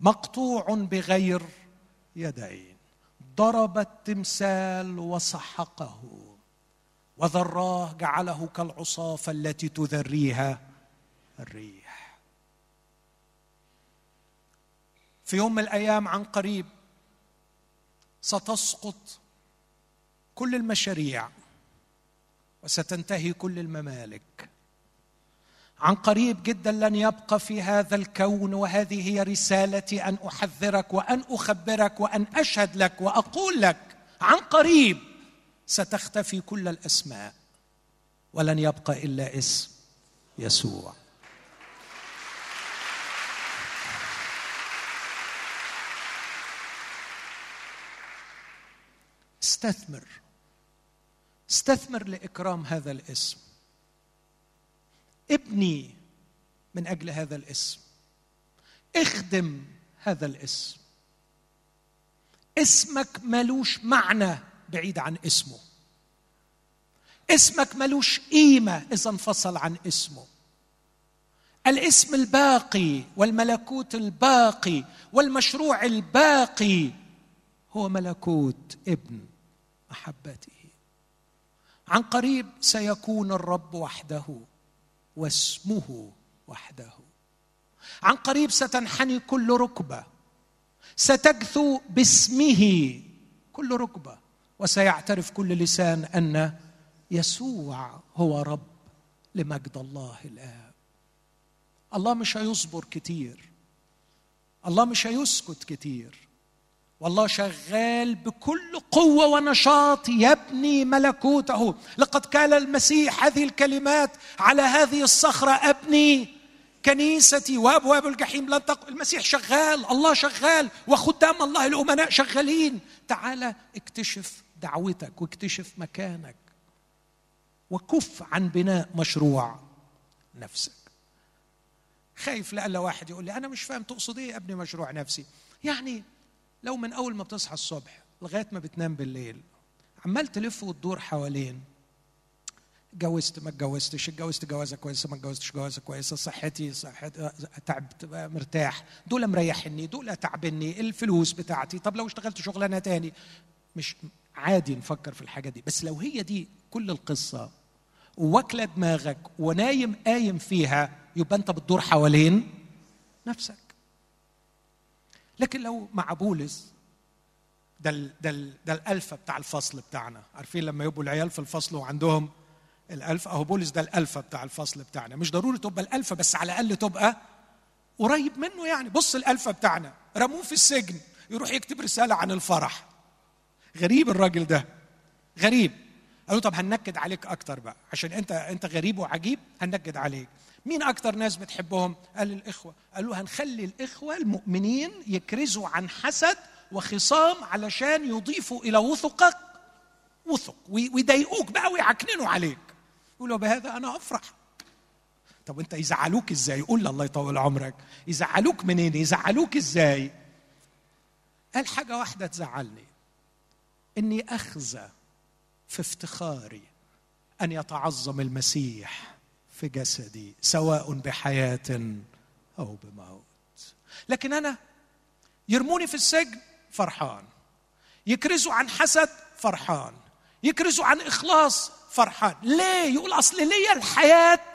مقطوع بغير يدين. ضرب التمثال وسحقه وذراه جعله كالعصافة التي تذريها الريح. في يوم من الأيام عن قريب ستسقط كل المشاريع وستنتهي كل الممالك. عن قريب جدا لن يبقى في هذا الكون وهذه هي رسالتي أن أحذرك وأن أخبرك وأن أشهد لك وأقول لك عن قريب ستختفي كل الأسماء ولن يبقى إلا اسم يسوع. استثمر. استثمر لإكرام هذا الاسم. ابني من أجل هذا الاسم. اخدم هذا الاسم. اسمك ملوش معنى بعيد عن اسمه. اسمك ملوش قيمة إذا انفصل عن اسمه. الاسم الباقي والملكوت الباقي والمشروع الباقي هو ملكوت ابن. محبته عن قريب سيكون الرب وحده واسمه وحده. عن قريب ستنحني كل ركبة. ستجثو باسمه كل ركبة. وسيعترف كل لسان أن يسوع هو رب لمجد الله الآب. الله مش هيصبر كتير. الله مش هيسكت كتير. والله شغال بكل قوة ونشاط يبني ملكوته. لقد قال المسيح هذه الكلمات على هذه الصخرة أبني كنيستي وابواب الجحيم لن تق... المسيح شغال الله شغال وخدام الله الأمناء شغالين. تعال اكتشف دعوتك واكتشف مكانك وكف عن بناء مشروع نفسك. خايف لألا واحد يقول لي أنا مش فاهم تقصد إيه ابني مشروع نفسي؟ يعني لو من أول ما بتصحى الصبح لغاية ما بتنام بالليل عمال تلف وتدور حوالين. اتجوزت ما اتجوزتش اتجوزت جوازة كويسة ما اتجوزتش جوازة كويسة صحتي صحتي تعبت مرتاح. دول مريحني دول تعبني الفلوس بتاعتي. طب لو اشتغلت شغلانة تاني؟ مش عادي نفكر في الحاجة دي. بس لو هي دي كل القصة وواكله دماغك ونايم قايم فيها يبقى انت بتدور حوالين نفسك. لكن لو مع بولس ده ال ده ال ده الالفه بتاع الفصل بتاعنا. عارفين لما يبقوا العيال في الفصل وعندهم الالفه أهو بولس ده الالفه بتاع الفصل بتاعنا. مش ضروري تبقى الالفه بس على الأقل تبقى قريب منه يعني. بص الالفه بتاعنا. رموه في السجن يروح يكتب رسالة عن الفرح. غريب الراجل ده. غريب. قالوا طب هنكد عليك أكتر بقى. عشان أنت أنت غريب وعجيب هنكد عليك. مين أكتر ناس بتحبهم؟ قال الإخوة. قالوا هنخلي الإخوة المؤمنين يكرزوا عن حسد وخصام علشان يضيفوا إلى وثقك وثق. ويضايقوك بقى ويعكننوا عليك. يقولوا بهذا أنا أفرح. طب أنت يزعلوك إزاي؟ قول الله يطول عمرك. يزعلوك منين؟ يزعلوك إزاي؟ قال حاجة واحدة تزعلني. إني أخزى في افتخاري أن يتعظم المسيح في جسدي سواء بحياة أو بموت. لكن أنا يرموني في السجن؟ فرحان. يكرزوا عن حسد؟ فرحان. يكرزوا عن إخلاص؟ فرحان. ليه؟ يقول أصل ليا الحياة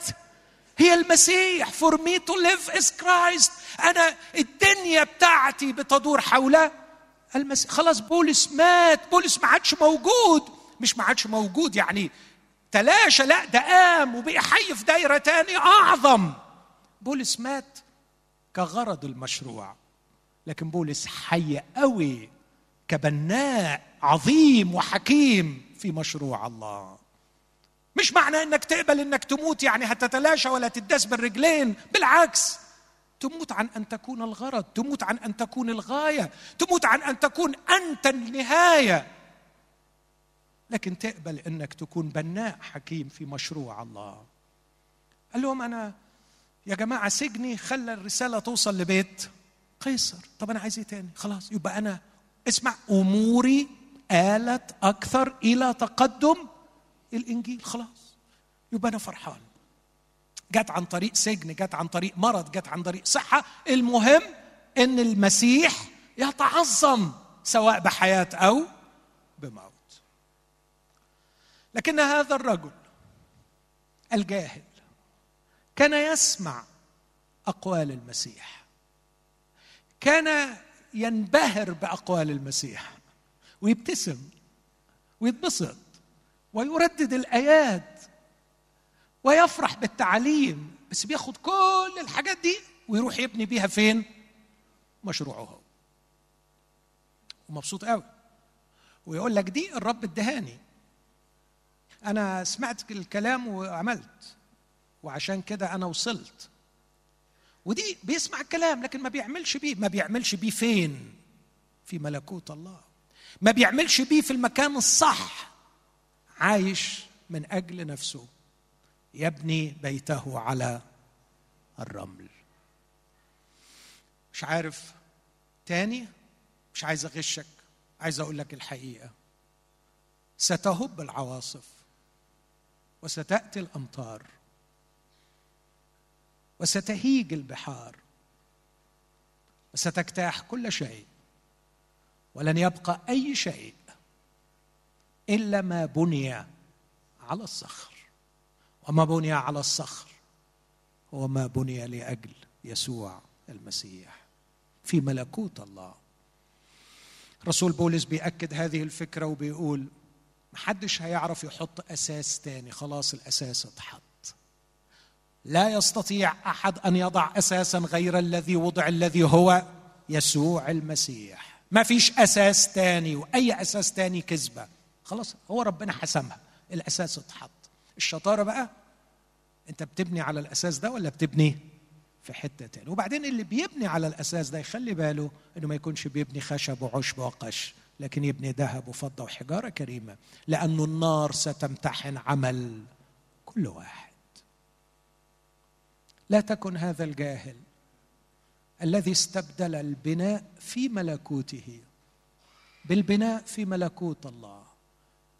هي المسيح. For me to live is Christ. أنا الدنيا بتاعتي بتدور حول المسيح. خلاص بولس مات. بولس ما عادش موجود. مش ما عادش موجود يعني. تلاشى لا ده قام وبقي حي في دايرة تاني أعظم. بولس مات كغرض المشروع لكن بولس حي قوي كبناء عظيم وحكيم في مشروع الله. مش معنى إنك تقبل إنك تموت يعني هتتلاشى ولا تداس بالرجلين بالعكس. تموت عن أن تكون الغرض تموت عن أن تكون الغاية تموت عن أن تكون أنت النهاية. لكن تقبل إنك تكون بناء حكيم في مشروع الله. قال لهم أنا يا جماعة سجني خلى الرسالة توصل لبيت قيصر. طب أنا عايز إيه تاني؟ خلاص يبقى أنا اسمع أموري آلت أكثر إلى تقدم الإنجيل. خلاص يبقى أنا فرحان. جت عن طريق سجن جت عن طريق مرض جت عن طريق صحة. المهم إن المسيح يتعظم سواء بحياة أو بموت. لكن هذا الرجل الجاهل كان يسمع أقوال المسيح كان ينبهر بأقوال المسيح ويبتسم ويتبسط ويردد الآيات ويفرح بالتعليم بس بياخد كل الحاجات دي ويروح يبني بيها فين؟ مشروعه. هو ومبسوط قوي ويقول لك دي الرب ادهاني. أنا سمعت الكلام وعملت وعشان كده أنا وصلت. ودي بيسمع الكلام لكن ما بيعملش بيه. ما بيعملش بيه فين؟ في ملكوت الله. ما بيعملش بيه في المكان الصح. عايش من أجل نفسه. يبني بيته على الرمل. مش عارف. تاني؟ مش عايز أغشك. عايز أقول لك الحقيقة. ستهب العواصف. وستأتي الأمطار وستهيج البحار وستجتاح كل شيء ولن يبقى أي شيء إلا ما بني على الصخر. وما بني على الصخر هو ما بني لأجل يسوع المسيح في ملكوت الله. رسول بولس بيأكد هذه الفكرة وبيقول محدش هيعرف يحط أساس تاني. خلاص الأساس اتحط. لا يستطيع أحد أن يضع أساسا غير الذي وضع الذي هو يسوع المسيح. ما فيش أساس تاني وأي أساس تاني كذبة. خلاص هو ربنا حسمها. الأساس اتحط. الشطارة بقى أنت بتبني على الأساس ده ولا بتبني في حتة تاني؟ وبعدين اللي بيبني على الأساس ده يخلي باله إنه ما يكونش بيبني خشب وعشب وقش. لكن يبني ذهب وفضة وحجارة كريمة لأنه النار ستمتحن عمل كل واحد. لا تكن هذا الجاهل الذي استبدل البناء في ملكوته بالبناء في ملكوت الله.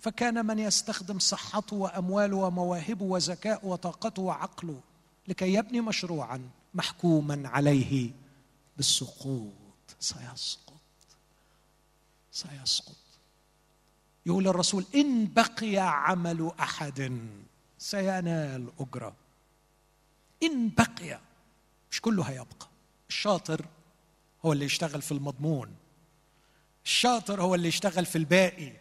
فكان من يستخدم صحته وأمواله ومواهبه وذكاءه وطاقته وعقله لكي يبني مشروعا محكوما عليه بالسقوط. سيسقط سيسقط. يقول الرسول إن بقي عمل أحد سينال أجرة. إن بقي مش كله هيبقى. الشاطر هو اللي يشتغل في المضمون. الشاطر هو اللي يشتغل في الباقي.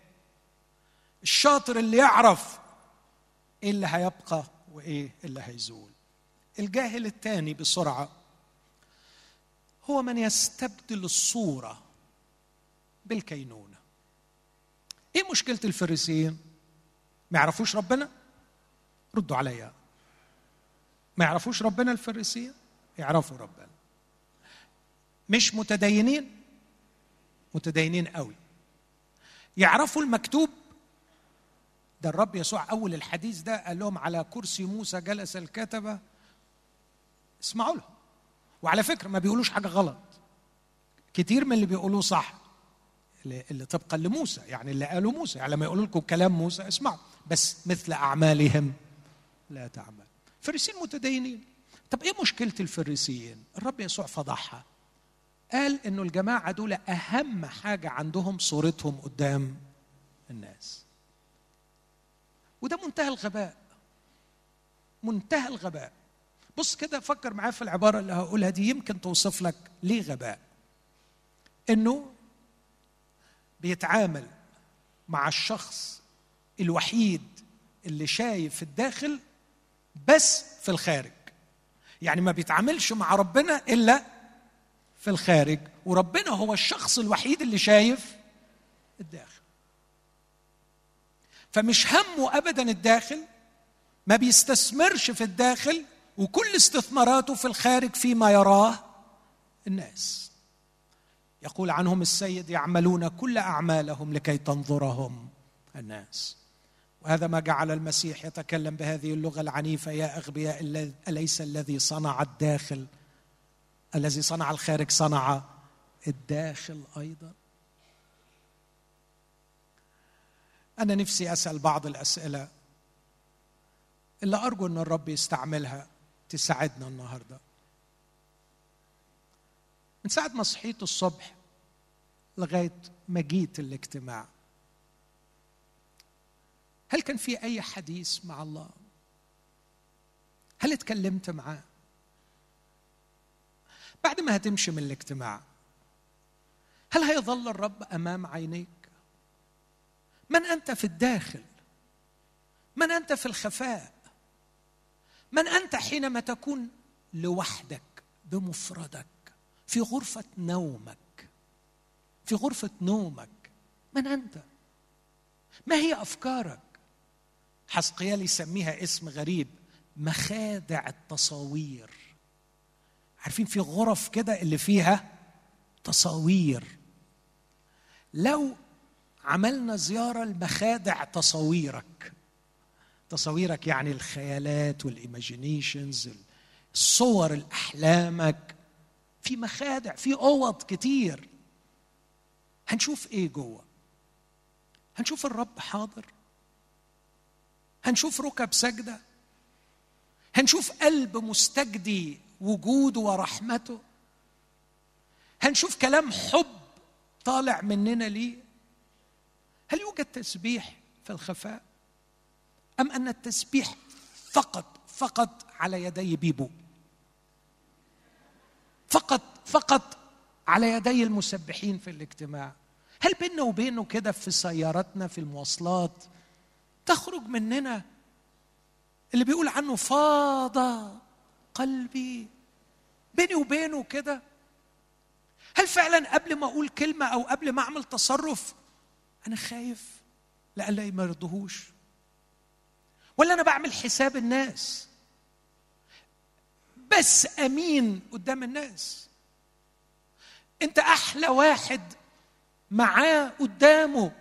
الشاطر اللي يعرف إيه اللي هيبقى وإيه اللي هيزول. الجاهل الثاني بسرعة هو من يستبدل الصورة بالكينونة. إيه مشكلة الفريسيين؟ ما يعرفوش ربنا؟ ردوا عليا. ما يعرفوش ربنا الفريسيين؟ يعرفوا ربنا. مش متدينين؟ متدينين قوي. يعرفوا المكتوب؟ ده الرب يسوع أول الحديث ده قال لهم على كرسي موسى جلس الكتبه اسمعوا لهم. وعلى فكرة ما بيقولوش حاجة غلط. كتير من اللي بيقولوه صح. اللي طبقا لموسى يعني اللي قالوا موسى. يعني لما يقولوا لكم كلام موسى اسمعوا. بس مثل أعمالهم لا تعمل. فريسيين متدينين. طب إيه مشكلة الفريسيين الرب يسوع فضحها. قال إنه الجماعة دول أهم حاجة عندهم صورتهم قدام الناس. وده منتهى الغباء. منتهى الغباء. بص كده فكر معايا في العبارة اللي هقولها دي يمكن توصف لك ليه غباء. إنه بيتعامل مع الشخص الوحيد اللي شايف الداخل بس في الخارج. يعني ما بيتعاملش مع ربنا إلا في الخارج وربنا هو الشخص الوحيد اللي شايف الداخل. فمش همه ابدا الداخل ما بيستثمرش في الداخل وكل استثماراته في الخارج فيما يراه الناس. يقول عنهم السيد يعملون كل أعمالهم لكي تنظرهم الناس. وهذا ما جعل المسيح يتكلم بهذه اللغة العنيفة يا أغبياء أليس الذي صنع الداخل؟ الذي صنع الخارج صنع الداخل أيضا. أنا نفسي أسأل بعض الأسئلة. اللي أرجو إن الرب يستعملها تساعدنا النهارده. من ساعة ما صحيت الصبح لغاية ما جيت الاجتماع. هل كان في أي حديث مع الله؟ هل اتكلمت معاه؟ بعد ما هتمشي من الاجتماع هل هيظل الرب أمام عينيك؟ من أنت في الداخل؟ من أنت في الخفاء؟ من أنت حينما تكون لوحدك بمفردك في غرفة نومك؟ في غرفة نومك. من أنت؟ ما هي أفكارك؟ حسقيال يسميها اسم غريب مخادع التصاوير. عارفين في غرف كده اللي فيها تصاوير. لو عملنا زيارة لمخادع تصاويرك تصاويرك يعني الخيالات والايماجينيشنز الصور الأحلامك في مخادع في أوض كتير. هنشوف إيه جوه؟ هنشوف الرب حاضر؟ هنشوف ركب سجدة؟ هنشوف قلب مستجدي وجوده ورحمته؟ هنشوف كلام حب طالع مننا ليه؟ هل يوجد تسبيح في الخفاء؟ أم أن التسبيح فقط فقط على يدي بيبو؟ فقط فقط على يدي المسبحين في الاجتماع. هل بيننا وبينه كده في سيارتنا في المواصلات تخرج مننا اللي بيقول عنه فاض قلبي؟ بيني وبينه كده. هل فعلا قبل ما أقول كلمة أو قبل ما أعمل تصرف أنا خايف لألا ما يرضهوش ولا أنا بعمل حساب الناس؟ بس أمين قدام الناس. انت أحلى واحد معاه قدامه.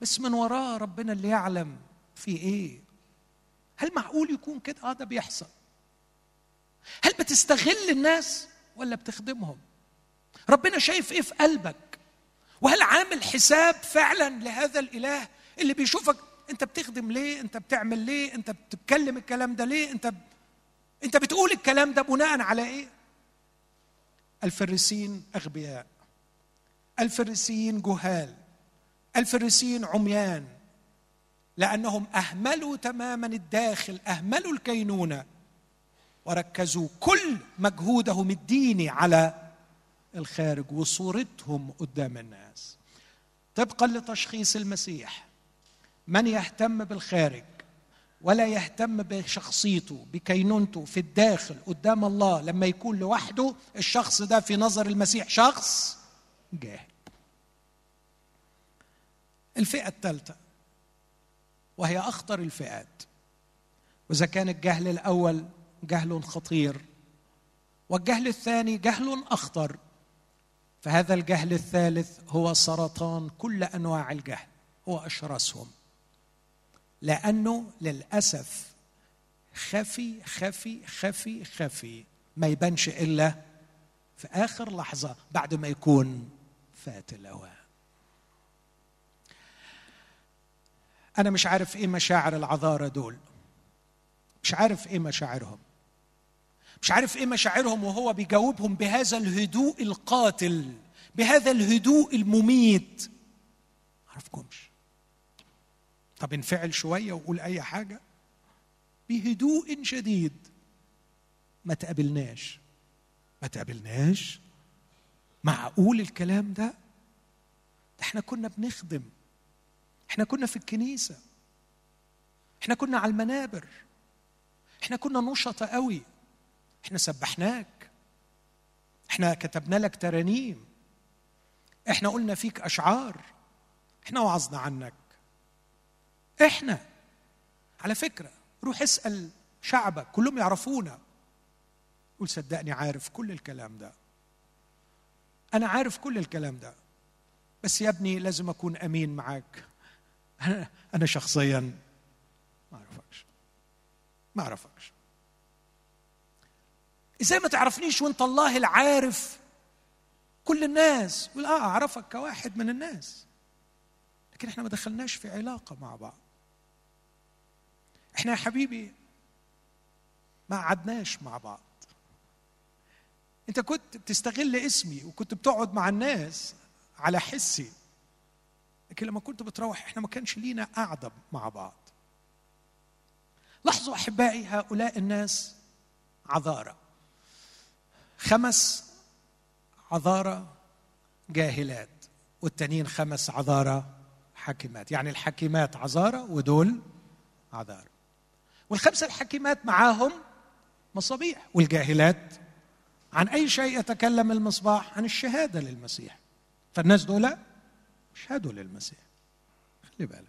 بس من وراه ربنا اللي يعلم في إيه. هل معقول يكون كده؟ آه ده بيحصل. هل بتستغل الناس ولا بتخدمهم؟ ربنا شايف إيه في قلبك؟ وهل عامل حساب فعلا لهذا الإله اللي بيشوفك انت بتخدم ليه؟ انت بتعمل ليه؟ انت بتتكلم الكلام ده ليه؟ انت ب... انت بتقول الكلام ده بناء على إيه؟ الفريسين أغبياء الفريسيين جهال الفريسيين عميان لأنهم أهملوا تماما الداخل أهملوا الكينونة وركزوا كل مجهودهم الديني على الخارج وصورتهم قدام الناس. طبقا لتشخيص المسيح من يهتم بالخارج؟ ولا يهتم بشخصيته بكينونته في الداخل قدام الله. لما يكون لوحده الشخص ده في نظر المسيح شخص جاهل. الفئة الثالثة وهي أخطر الفئات. وإذا كان الجهل الأول جهل خطير والجهل الثاني جهل أخطر. فهذا الجهل الثالث هو سرطان كل أنواع الجهل هو أشرسهم. لأنه للأسف خفي خفي خفي خفي. ما يبانش إلا في آخر لحظة بعد ما يكون فات الاوان أنا مش عارف إيه مشاعر العذارى دول. مش عارف إيه مشاعرهم. مش عارف إيه مشاعرهم وهو بيجاوبهم بهذا الهدوء القاتل بهذا الهدوء المميت. عرفكمش طب انفعل شوية وقول أي حاجة. بهدوء شديد. ما تقابلناش. ما تقابلناش. معقول الكلام ده؟ ده إحنا كنا بنخدم. إحنا كنا في الكنيسة. إحنا كنا على المنابر. إحنا كنا نشطة قوي. إحنا سبحناك. إحنا كتبنا لك ترانيم. إحنا قلنا فيك أشعار. إحنا وعظنا عنك. إحنا. على فكرة روح اسأل شعبك كلهم يعرفونا. قول صدقني عارف كل الكلام ده. أنا عارف كل الكلام ده. بس يا ابني لازم أكون أمين معاك. أنا شخصيا ما أعرفكش. ما أعرفكش. إزاي ما تعرفنيش وأنت الله العارف؟ كل الناس. يقول آه أعرفك كواحد من الناس. لكن إحنا ما دخلناش في علاقة مع بعض. إحنا يا حبيبي ما قعدناش مع بعض. انت كنت بتستغل اسمي وكنت بتقعد مع الناس على حسي لكن لما كنت بتروح إحنا ما كانش لينا قعدة مع بعض. لاحظوا أحبائي هؤلاء الناس عذارة. خمس عذارة جاهلات والتانيين خمس عذارة حكيمات يعني الحكيمات عذارة ودول عذارة. والخمسه الحكيمات معاهم مصابيح والجاهلات عن أي شيء يتكلم المصباح؟ عن الشهادة للمسيح. فالناس دول اشهدوا للمسيح. خلي بالك.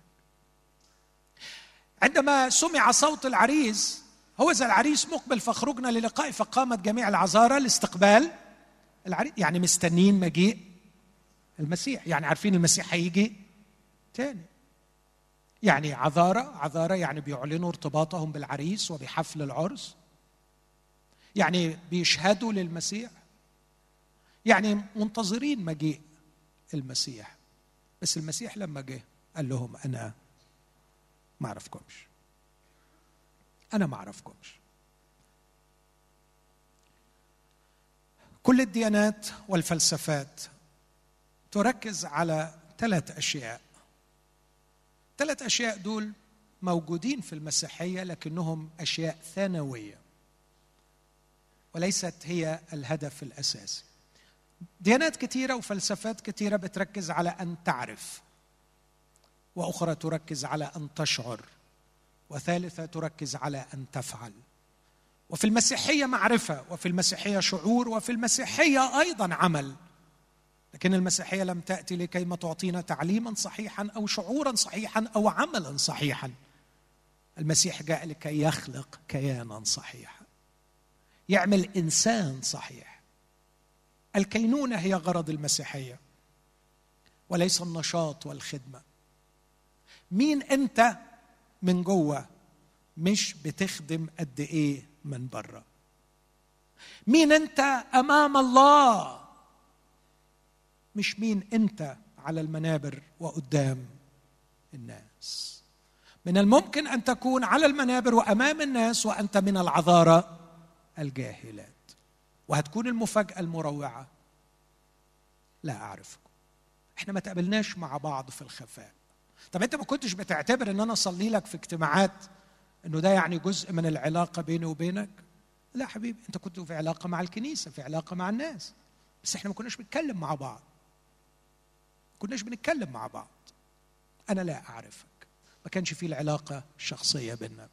عندما سمع صوت العريس هو ذا العريس مقبل فخرجنا للقاء فقامت جميع العذارى لاستقبال العريس. يعني مستنين مجيء المسيح. يعني عارفين المسيح هيجي تاني. يعني عذارى عذارى يعني بيعلنوا ارتباطهم بالعريس وبحفل العرس. يعني بيشهدوا للمسيح. يعني منتظرين مجيء المسيح. بس المسيح لما جه قال لهم أنا ما أعرفكمش. أنا ما أعرفكمش. كل الديانات والفلسفات تركز على ثلاث أشياء. ثلاث أشياء دول موجودين في المسيحية لكنهم أشياء ثانوية وليست هي الهدف الأساسي. ديانات كثيره وفلسفات كثيره بتركز على أن تعرف وأخرى تركز على أن تشعر وثالثة تركز على أن تفعل. وفي المسيحية معرفة وفي المسيحية شعور وفي المسيحية أيضا عمل. لكن المسيحية لم تأتي لكي ما تعطينا تعليما صحيحا أو شعورا صحيحا أو عملا صحيحا. المسيح جاء لكي يخلق كيانا صحيحا. يعمل إنسان صحيح. الكينونة هي غرض المسيحية وليس النشاط والخدمة. مين أنت من جوه؟ مش بتخدم قد إيه من بره مين أنت أمام الله؟ مش مين انت على المنابر وقدام الناس. من الممكن أن تكون على المنابر وأمام الناس وأنت من العذاره الجاهلات. وهتكون المفاجأة المروعة. لا أعرفكم. إحنا ما تقابلناش مع بعض في الخفاء. طب أنت ما كنتش بتعتبر إن أنا أصلي لك في اجتماعات إنه ده يعني جزء من العلاقة بيني وبينك؟ لا حبيبي أنت كنت في علاقة مع الكنيسة في علاقة مع الناس. بس إحنا ما كناش بنتكلم مع بعض. كناش بنتكلم مع بعض. أنا لا أعرفك. ما كانش في العلاقة الشخصية بيننا.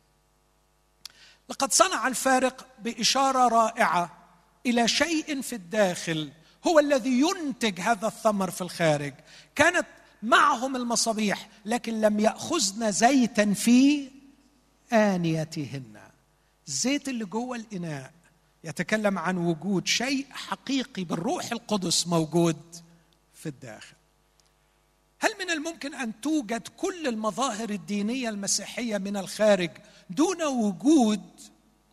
لقد صنع الفارق بإشارة رائعة إلى شيء في الداخل هو الذي ينتج هذا الثمر في الخارج. كانت معهم المصابيح لكن لم يأخذن زيتا في آنيتهن. الزيت اللي جوه الإناء يتكلم عن وجود شيء حقيقي بالروح القدس موجود في الداخل. هل من الممكن أن توجد كل المظاهر الدينية المسيحية من الخارج دون وجود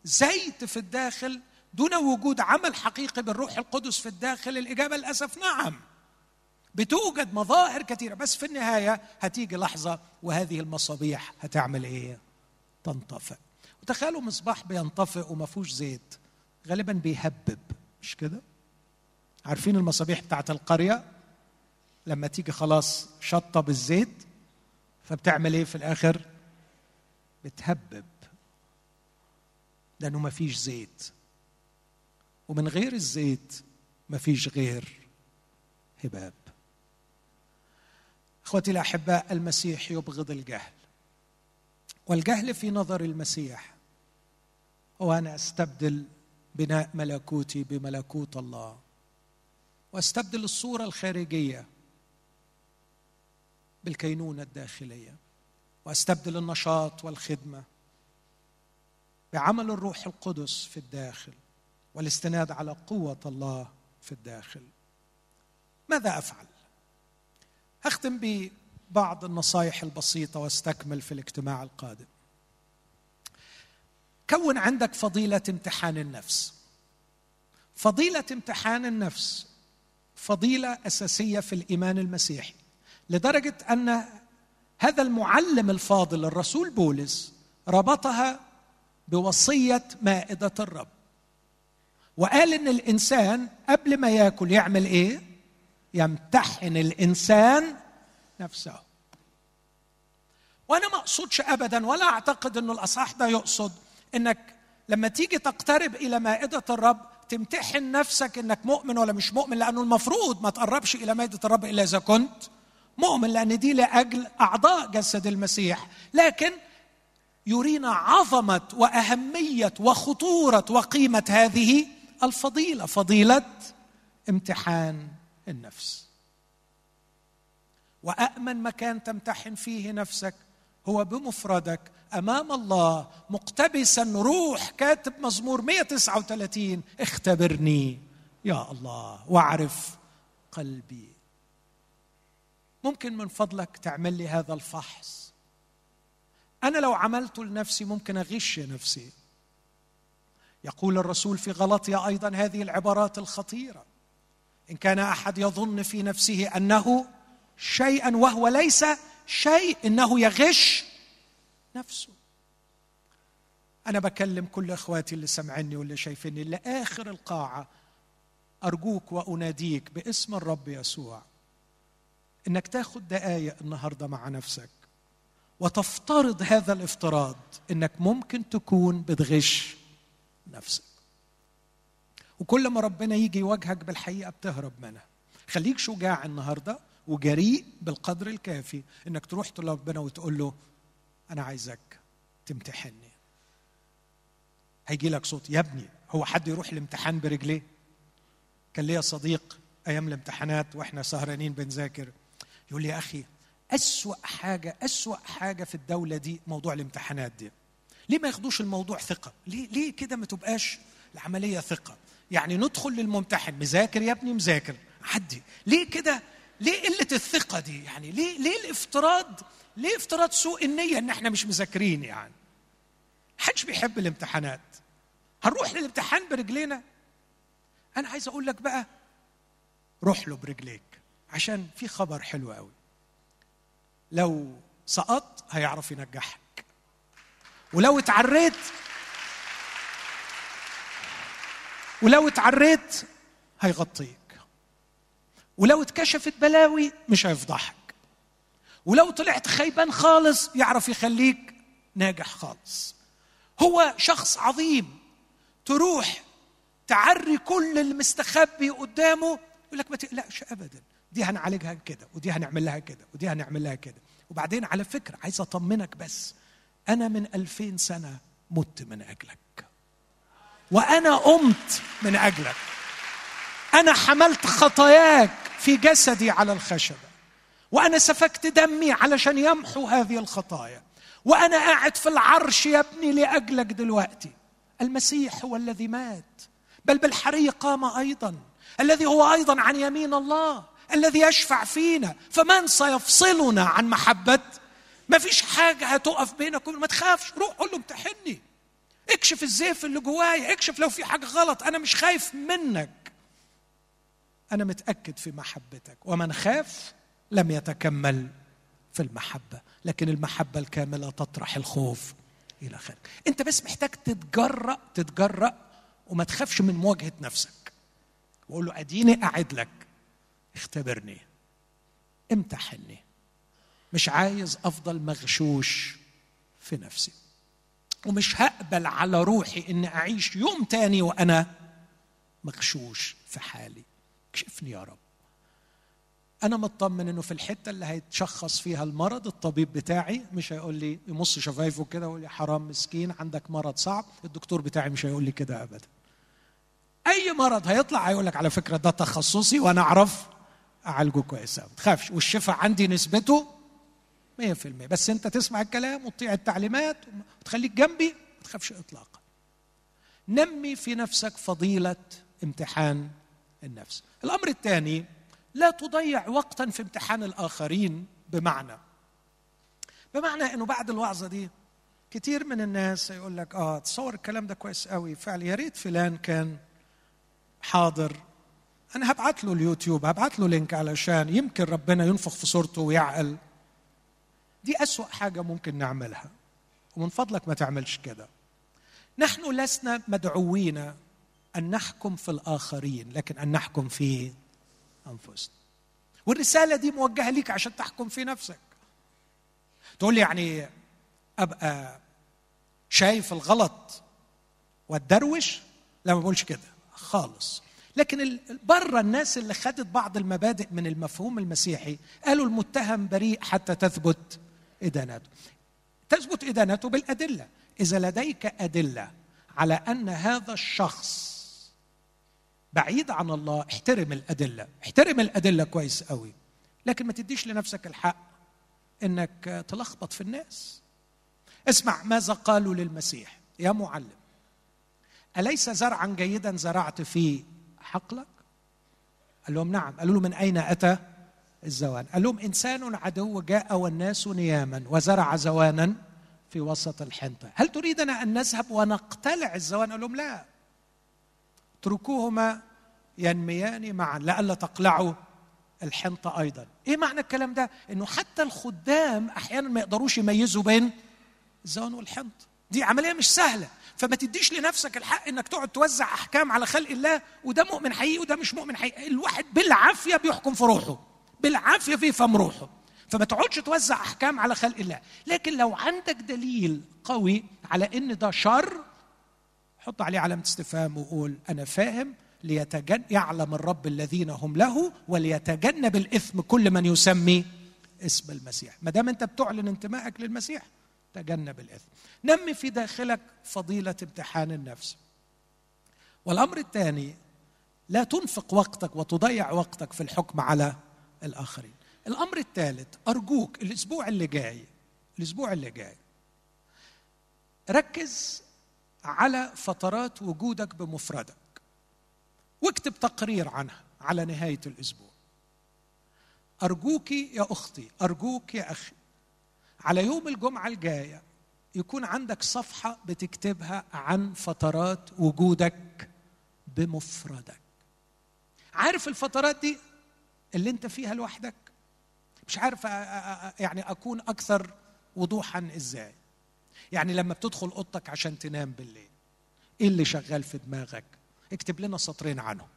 زيت في الداخل دون وجود عمل حقيقي بالروح القدس في الداخل؟ الإجابة للأسف نعم. بتوجد مظاهر كثيرة بس في النهاية هتيجي لحظة وهذه المصابيح هتعمل إيه؟ تنطفئ. وتخيلوا مصباح بينطفئ وما فيهوش زيت غالبا بيهبب مش كده؟ عارفين المصابيح بتاعت القرية؟ لما تيجي خلاص شطة بالزيت فبتعمل إيه في الآخر؟ بتهبب. لأنه ما فيش زيت. ومن غير الزيت ما فيش غير هباب. إخوتي الأحباء المسيح يبغض الجهل. والجهل في نظر المسيح. هو ان أستبدل بناء ملكوتي بملكوت الله. وأستبدل الصورة الخارجية. بالكينونة الداخلية وأستبدل النشاط والخدمة بعمل الروح القدس في الداخل والاستناد على قوة الله في الداخل. ماذا أفعل؟ اختم ببعض النصائح البسيطة واستكمل في الاجتماع القادم. كون عندك فضيلة امتحان النفس. فضيلة امتحان النفس فضيلة أساسية في الإيمان المسيحي. لدرجة أن هذا المعلم الفاضل الرسول بولس ربطها بوصية مائدة الرب. وقال إن الإنسان قبل ما ياكل يعمل إيه؟ يمتحن الإنسان نفسه. وأنا ما أقصدش ابدا ولا أعتقد إنه الأصح ده يقصد إنك لما تيجي تقترب إلى مائدة الرب تمتحن نفسك إنك مؤمن ولا مش مؤمن لأنه المفروض ما تقربش إلى مائدة الرب إلا إذا كنت مؤمن لأن دي لأجل أعضاء جسد المسيح. لكن يرينا عظمة وأهمية وخطورة وقيمة هذه الفضيلة فضيلة امتحان النفس. وامن مكان تمتحن فيه نفسك هو بمفردك. أمام الله مقتبسا روح كاتب مزمور 139 اختبرني يا الله واعرف قلبي. ممكن من فضلك تعمل لي هذا الفحص. أنا لو عملته لنفسي ممكن أغش نفسي. يقول الرسول في غلطيا أيضا هذه العبارات الخطيرة. إن كان أحد يظن في نفسه أنه شيئا وهو ليس شيء إنه يغش نفسه. أنا بكلم كل إخواتي اللي سمعني واللي شايفيني. لآخر القاعة أرجوك وأناديك باسم الرب يسوع. إنك تاخد دقايق النهارده مع نفسك وتفترض هذا الافتراض إنك ممكن تكون بتغش نفسك. وكل ما ربنا يجي يواجهك بالحقيقة بتهرب منها. خليك شجاع النهارده وجريء بالقدر الكافي إنك تروح لربنا وتقول له أنا عايزك تمتحني هيجي لك صوت يا ابني هو حد يروح الامتحان برجليه؟ كان ليا صديق أيام الامتحانات وإحنا سهرانين بنذاكر. يقول لي يا أخي أسوأ حاجة أسوأ حاجة في الدولة دي موضوع الامتحانات دي. ليه ما ياخدوش الموضوع ثقة؟ ليه ليه كده ما تبقاش العملية ثقة؟ يعني ندخل للممتحن مذاكر يا ابني مذاكر عدي. ليه كده؟ ليه قلة الثقة دي؟ يعني ليه ليه الافتراض ليه افتراض سوء النية إن إحنا مش مذاكرين يعني؟ حدش بيحب الامتحانات. هنروح للامتحان برجلينا؟ أنا عايز أقول لك بقى روح له برجليك. عشان في خبر حلو قوي. لو سقطت هيعرف ينجحك. ولو اتعريت ولو اتعريت هيغطيك. ولو اتكشفت بلاوي مش هيفضحك. ولو طلعت خيبان خالص يعرف يخليك ناجح خالص. هو شخص عظيم. تروح تعري كل المستخبي قدامه يقول لك ما تقلقش ابدا. دي هنعالجها كده ودي هنعمل لها كده ودي هنعمل لها كده. وبعدين على فكرة عايز أطمنك بس أنا من ألفين سنة مت من أجلك. وأنا قمت من أجلك. أنا حملت خطاياك في جسدي على الخشبة. وأنا سفكت دمي علشان يمحو هذه الخطايا. وأنا قاعد في العرش يا ابني لأجلك دلوقتي. المسيح هو الذي مات بل بالحري قام أيضا. الذي هو أيضا عن يمين الله. الذي يشفع فينا. فمن سيفصلنا عن محبة؟ ما فيش حاجة هتقف بينك وبين ما تخافش. روح قول له امتحني اكشف الزيف اللي جوايا. اكشف لو في حاجة غلط. أنا مش خايف منك. أنا متأكد في محبتك. ومن خاف لم يتكمل في المحبة. لكن المحبة الكاملة تطرح الخوف إلى خارج أنت بس محتاج تتجرأ تتجرأ وما تخافش من مواجهة نفسك. وقول له أديني اعد لك. اختبرني. امتحني. مش عايز أفضل مغشوش في نفسي. ومش هقبل على روحي إني أعيش يوم تاني وأنا مغشوش في حالي. اكشفني يا رب. أنا مطمن إنه في الحتة اللي هيتشخص فيها المرض الطبيب بتاعي مش هيقول لي يمص شفايفه كده ويقول لي حرام مسكين عندك مرض صعب الدكتور بتاعي مش هيقول لي كده ابدا. أي مرض هيطلع هيقول لك على فكرة ده تخصصي وأنا أعرف أعالجه كويس قوي ما تخافش. والشفاء عندي نسبته 100% بس أنت تسمع الكلام وتطيع التعليمات وتخليك جنبي ما تخافش اطلاقا. نمي في نفسك فضيلة امتحان النفس. الأمر الثاني لا تضيع وقتا في امتحان الآخرين بمعنى. بمعنى إنه بعد الوعظة دي كتير من الناس يقول لك آه تصور الكلام ده كويس قوي فعلا يا ريت فلان كان حاضر أنا هبعت له اليوتيوب هبعت له لينك علشان يمكن ربنا ينفخ في صورته ويعقل. دي أسوأ حاجة ممكن نعملها ومن فضلك ما تعملش كده. نحن لسنا مدعوين أن نحكم في الآخرين لكن أن نحكم في أنفسنا. والرسالة دي موجهة ليك عشان تحكم في نفسك. تقول لي يعني أبقى شايف الغلط والدروش؟ لا ما بقولش كده. خالص. لكن بره الناس اللي خدت بعض المبادئ من المفهوم المسيحي قالوا المتهم بريء حتى تثبت إدانته تثبت إدانته بالأدلة. إذا لديك أدلة على أن هذا الشخص بعيد عن الله احترم الأدلة. احترم الأدلة كويس قوي. لكن ما تديش لنفسك الحق إنك تلخبط في الناس. اسمع ماذا قالوا للمسيح. يا معلم أليس زرعا جيدا زرعت في حقلك؟ قال لهم نعم. قالوا له من أين أتى الزوان؟ قال لهم إنسان عدو جاء والناس نياما وزرع زوانا في وسط الحنطة. هل تريدنا أن نذهب ونقتلع الزوان؟ قال لهم لا. اتركوهما ينميان معا لئلا تقلعوا الحنطة أيضا. إيه معنى الكلام ده؟ إنه حتى الخدام أحيانا ما يقدروش يميزوا بين الزوان والحنطة دي عملية مش سهلة. فما تديش لنفسك الحق إنك تقعد توزع أحكام على خلق الله وده مؤمن حقيقي وده مش مؤمن حقيقي. الواحد بالعافية بيحكم في روحه بالعافية في فم روحه فما تقعدش توزع أحكام على خلق الله. لكن لو عندك دليل قوي على إن ده شر حط عليه علامة استفهام وقول أنا فاهم ليتجن يعلم الرب الذين هم له وليتجنب الإثم كل من يسمي اسم المسيح. ما دام أنت بتعلن انتمائك للمسيح تجنب الإثم. نمي في داخلك فضيلة امتحان النفس. والأمر الثاني لا تنفق وقتك وتضيع وقتك في الحكم على الآخرين. الأمر الثالث أرجوك الأسبوع اللي جاي الأسبوع اللي جاي ركز على فترات وجودك بمفردك. واكتب تقرير عنها على نهاية الأسبوع. أرجوك يا أختي أرجوك يا أخي على يوم الجمعة الجاية يكون عندك صفحة بتكتبها عن فترات وجودك بمفردك. عارف الفترات دي اللي انت فيها لوحدك؟ مش عارف يعني أكون أكثر وضوحا إزاي؟ يعني لما بتدخل أوضتك عشان تنام بالليل إيه اللي شغال في دماغك؟ اكتب لنا سطرين عنه.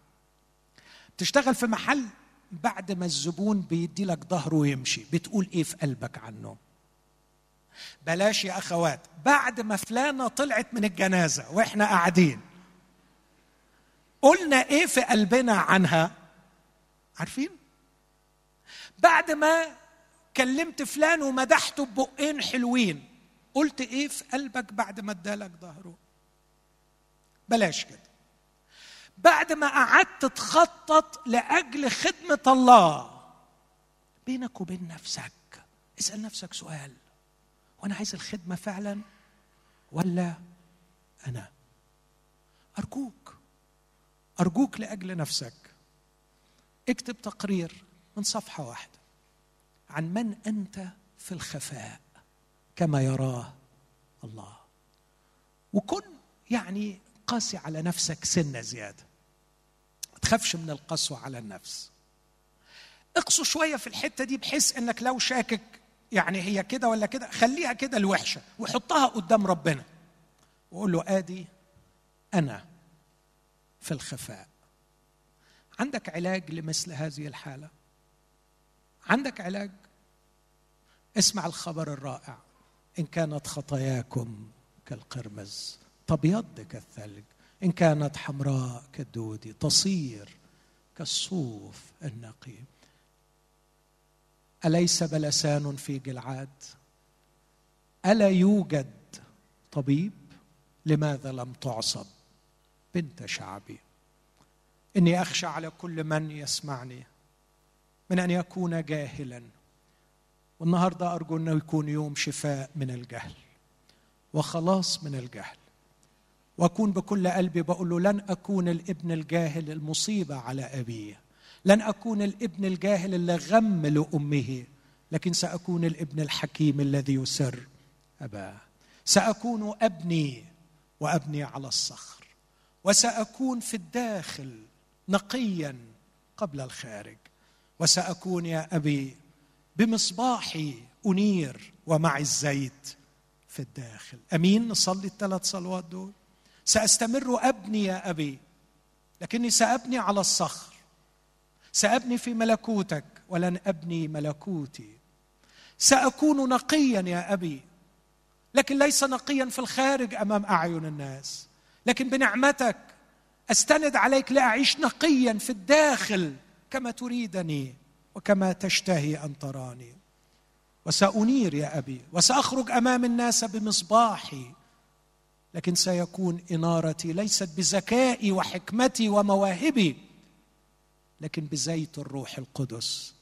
تشتغل في محل بعد ما الزبون بيدي لك ظهره ويمشي بتقول إيه في قلبك عنه؟ بلاش يا أخوات. بعد ما فلانه طلعت من الجنازة وإحنا قاعدين قلنا إيه في قلبنا عنها؟ عارفين؟ بعد ما كلمت فلان ومدحته ببقين حلوين قلت إيه في قلبك بعد ما ادالك ظهره؟ بلاش كده. بعد ما قعدت تخطط لأجل خدمة الله بينك وبين نفسك اسأل نفسك سؤال. وأنا عايز الخدمة فعلا ولا أنا؟ أرجوك أرجوك لأجل نفسك. اكتب تقرير من صفحة واحدة عن من أنت في الخفاء كما يراه الله. وكن يعني قاسي على نفسك سنة زيادة. ما تخافش من القسوة على النفس. اقسو شوية في الحتة دي بحيث إنك لو شاكك يعني هي كده ولا كده؟ خليها كده الوحشة وحطها قدام ربنا. وقول له آدي أنا في الخفاء. عندك علاج لمثل هذه الحالة؟ عندك علاج؟ اسمع الخبر الرائع. إن كانت خطاياكم كالقرمز تبيض كالثلج. إن كانت حمراء كالدود تصير كالصوف النقي أليس بلسان في جلعاد؟ ألا يوجد طبيب؟ لماذا لم تعصب بنت شعبي؟ إني أخشى على كل من يسمعني من أن يكون جاهلا والنهاردة أرجو أنه يكون يوم شفاء من الجهل وخلاص من الجهل وأكون بكل قلبي بقول له لن أكون الابن الجاهل المصيبة على أبيه. لن أكون الابن الجاهل اللي غم لأمه لكن سأكون الابن الحكيم الذي يسر أباه. سأكون أبني وأبني على الصخر وسأكون في الداخل نقيا قبل الخارج وسأكون يا أبي بمصباحي أنير ومع الزيت في الداخل. أمين؟ نصلي الثلاث صلوات دول. سأستمر أبني يا أبي لكني سأبني على الصخر. سأبني في ملكوتك ولن أبني ملكوتي. سأكون نقيا يا أبي لكن ليس نقيا في الخارج أمام أعين الناس. لكن بنعمتك أستند عليك لأعيش نقيا في الداخل كما تريدني وكما تشتهي أن تراني. وسأنير يا أبي وسأخرج أمام الناس بمصباحي لكن سيكون إنارتي ليست بذكائي وحكمتي ومواهبي. لكن بزيت الروح القدس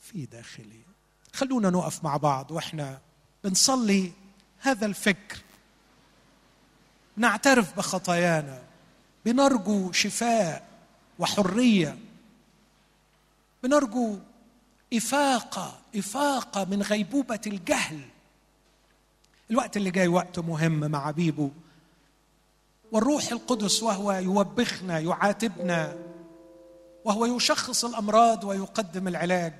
في داخلي. خلونا نقف مع بعض وإحنا بنصلي هذا الفكر. نعترف بخطايانا بنرجو شفاء وحرية بنرجو إفاقة إفاقة من غيبوبة الجهل. الوقت اللي جاي وقت مهم مع بيبو والروح القدس وهو يوبخنا يعاتبنا. وهو يشخص الأمراض ويقدم العلاج.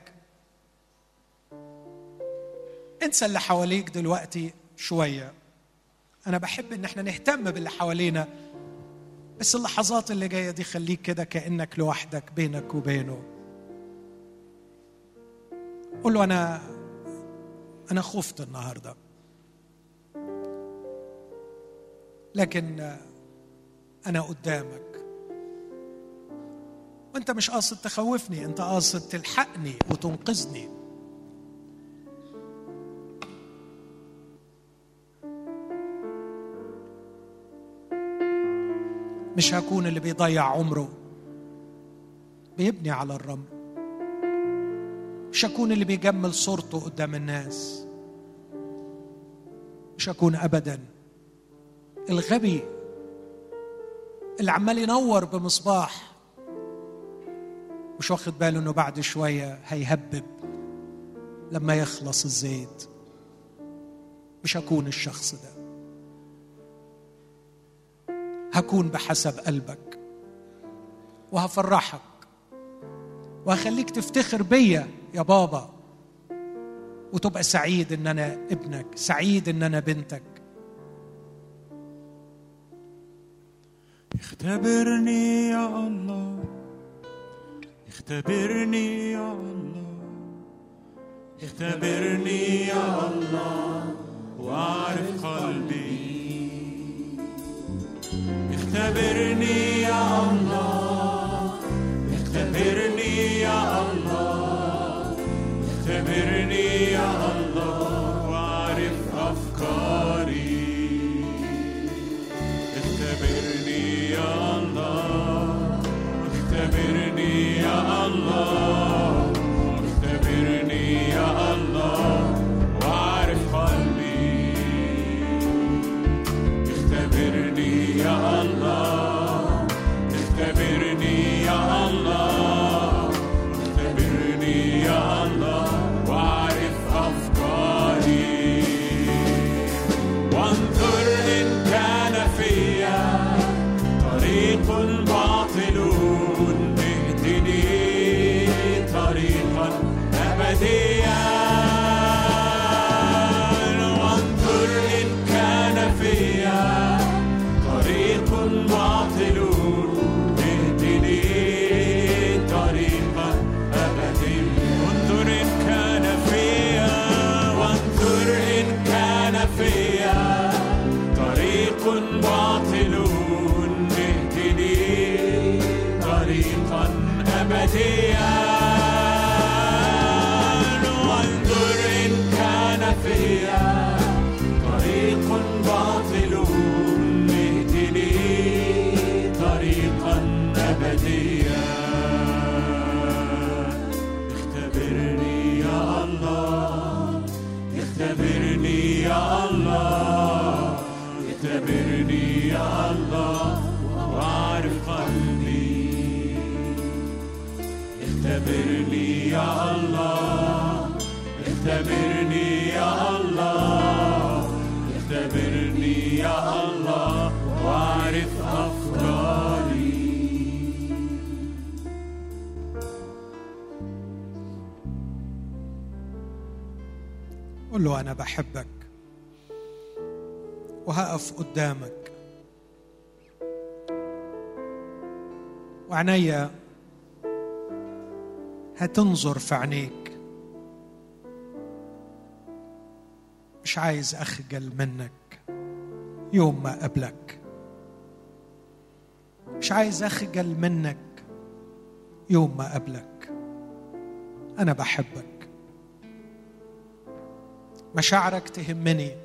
انسى اللي حواليك دلوقتي شوية. أنا بحب إن إحنا نهتم باللي حوالينا بس اللحظات اللي جاية دي خليك كده كأنك لوحدك بينك وبينه. قول له أنا أنا خفت النهارده. لكن أنا قدامك. وانت مش قاصد تخوفني انت قاصد تلحقني وتنقذني. مش هكون اللي بيضيع عمره بيبني على الرمل. مش هكون اللي بيجمل صورته قدام الناس. مش هكون ابدا. الغبي اللي عمال ينور بمصباح مش واخد باله إنه بعد شوية هيهبب لما يخلص الزيت. مش هكون الشخص ده. هكون بحسب قلبك. وهفرحك. وهخليك تفتخر بيا يا بابا. وتبقى سعيد إن أنا ابنك سعيد إن أنا بنتك. اختبرني يا الله. اختبرني يا الله اختبرني يا الله واعرف قلبي اختبرني يا الله اختبرني يا الله اختبرني يا الله يا بحبك وهقف قدامك. وعينيا هتنظر في عينيك. مش عايز أخجل منك يوم ما أقابلك. مش عايز أخجل منك يوم ما أقابلك. أنا بحبك. مشاعرك تهمني.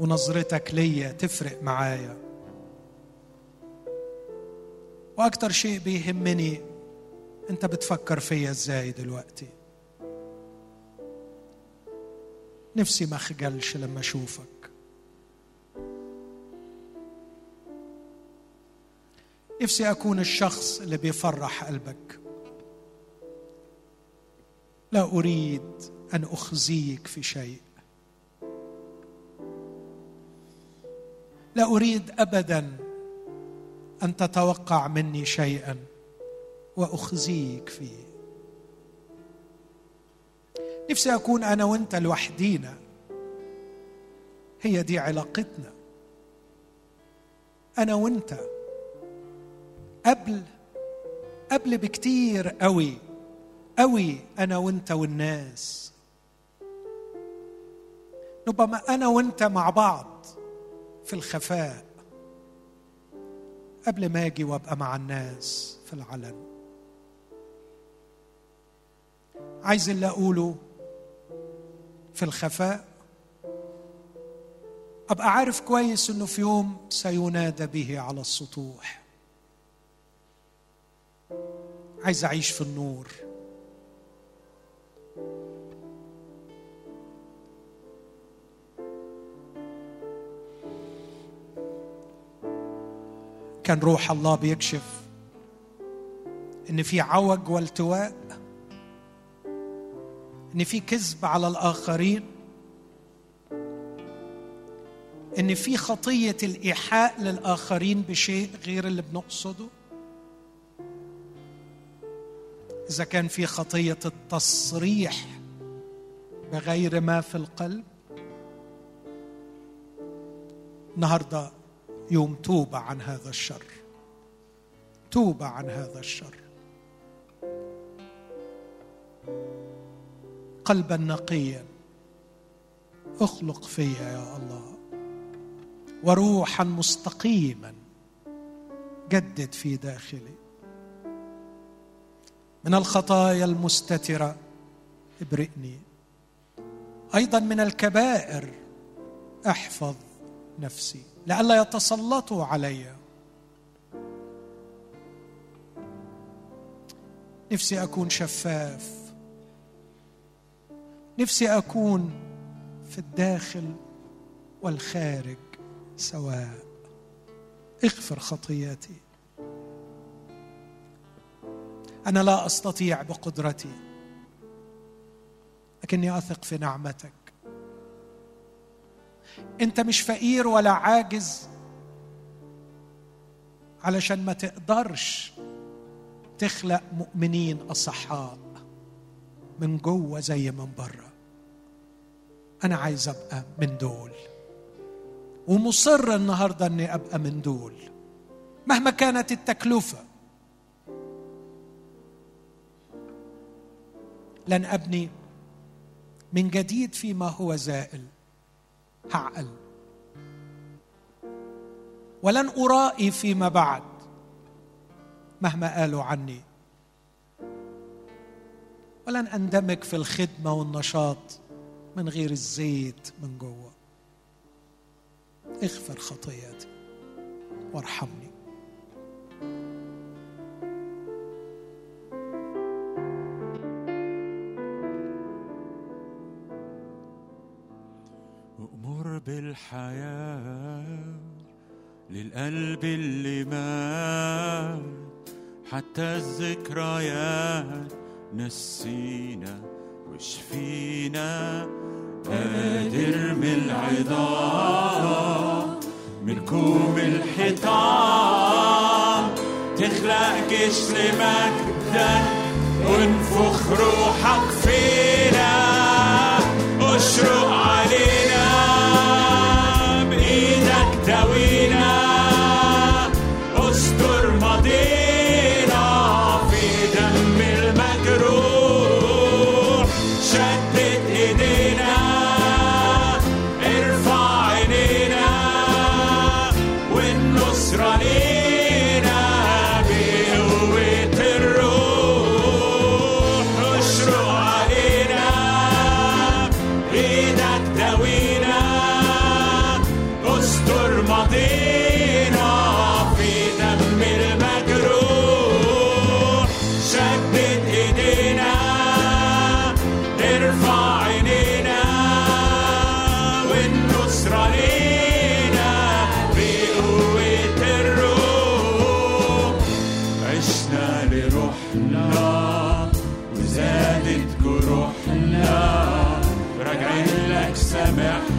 ونظرتك ليا تفرق معايا. وأكتر شيء بيهمني أنت بتفكر فيا إزاي دلوقتي. نفسي ما أخجلش لما أشوفك. نفسي أكون الشخص اللي بيفرح قلبك. لا أريد أن أخزيك في شيء. لا أريد ابدا أن تتوقع مني شيئا وأخزيك فيه. نفسي أكون أنا وأنت لوحدينا هي دي علاقتنا. أنا وأنت. قبل قبل بكتير قوي قوي أنا وأنت والناس. نبقى ما أنا وأنت مع بعض في الخفاء. قبل ما أجي وأبقى مع الناس في العلن. عايز اللي أقوله في الخفاء. أبقى عارف كويس إنه في يوم سينادى به على السطوح. عايز أعيش في النور. كان روح الله بيكشف إن في عوج والتواء إن في كذب على الآخرين إن في خطية الإيحاء للآخرين بشيء غير اللي بنقصده. إذا كان في خطية التصريح بغير ما في القلب. النهارده يوم توبه عن هذا الشر. توب عن هذا الشر. قلبا نقيا. اخلق فيا يا الله. وروحا مستقيما. جدد في داخلي. من الخطايا المستترة ابرئني. أيضا من الكبائر احفظ نفسي. لئلا يتسلطوا علي. نفسي أكون شفاف. نفسي أكون في الداخل والخارج سواء. اغفر خطياتي. أنا لا أستطيع بقدرتي. لكني أثق في نعمتك. انت مش فقير ولا عاجز علشان ما تقدرش تخلق مؤمنين أصحاء من جوه زي من بره. أنا عايز أبقى من دول. ومصر النهارده إني أبقى من دول. مهما كانت التكلفة. لن أبني من جديد فيما هو زائل. هعقل. ولن أرائي فيما بعد مهما قالوا عني. ولن أندمج في الخدمة والنشاط من غير الزيت من جوه. اغفر خطياتي وارحمني. أمر بالحياة للقلب اللي مات حتى الذكريات نسينا وشفينا. قادر من العظام من كوم الحيطان. تخلق جيش لمجدك وانفخ روحك فينا. أشرق لك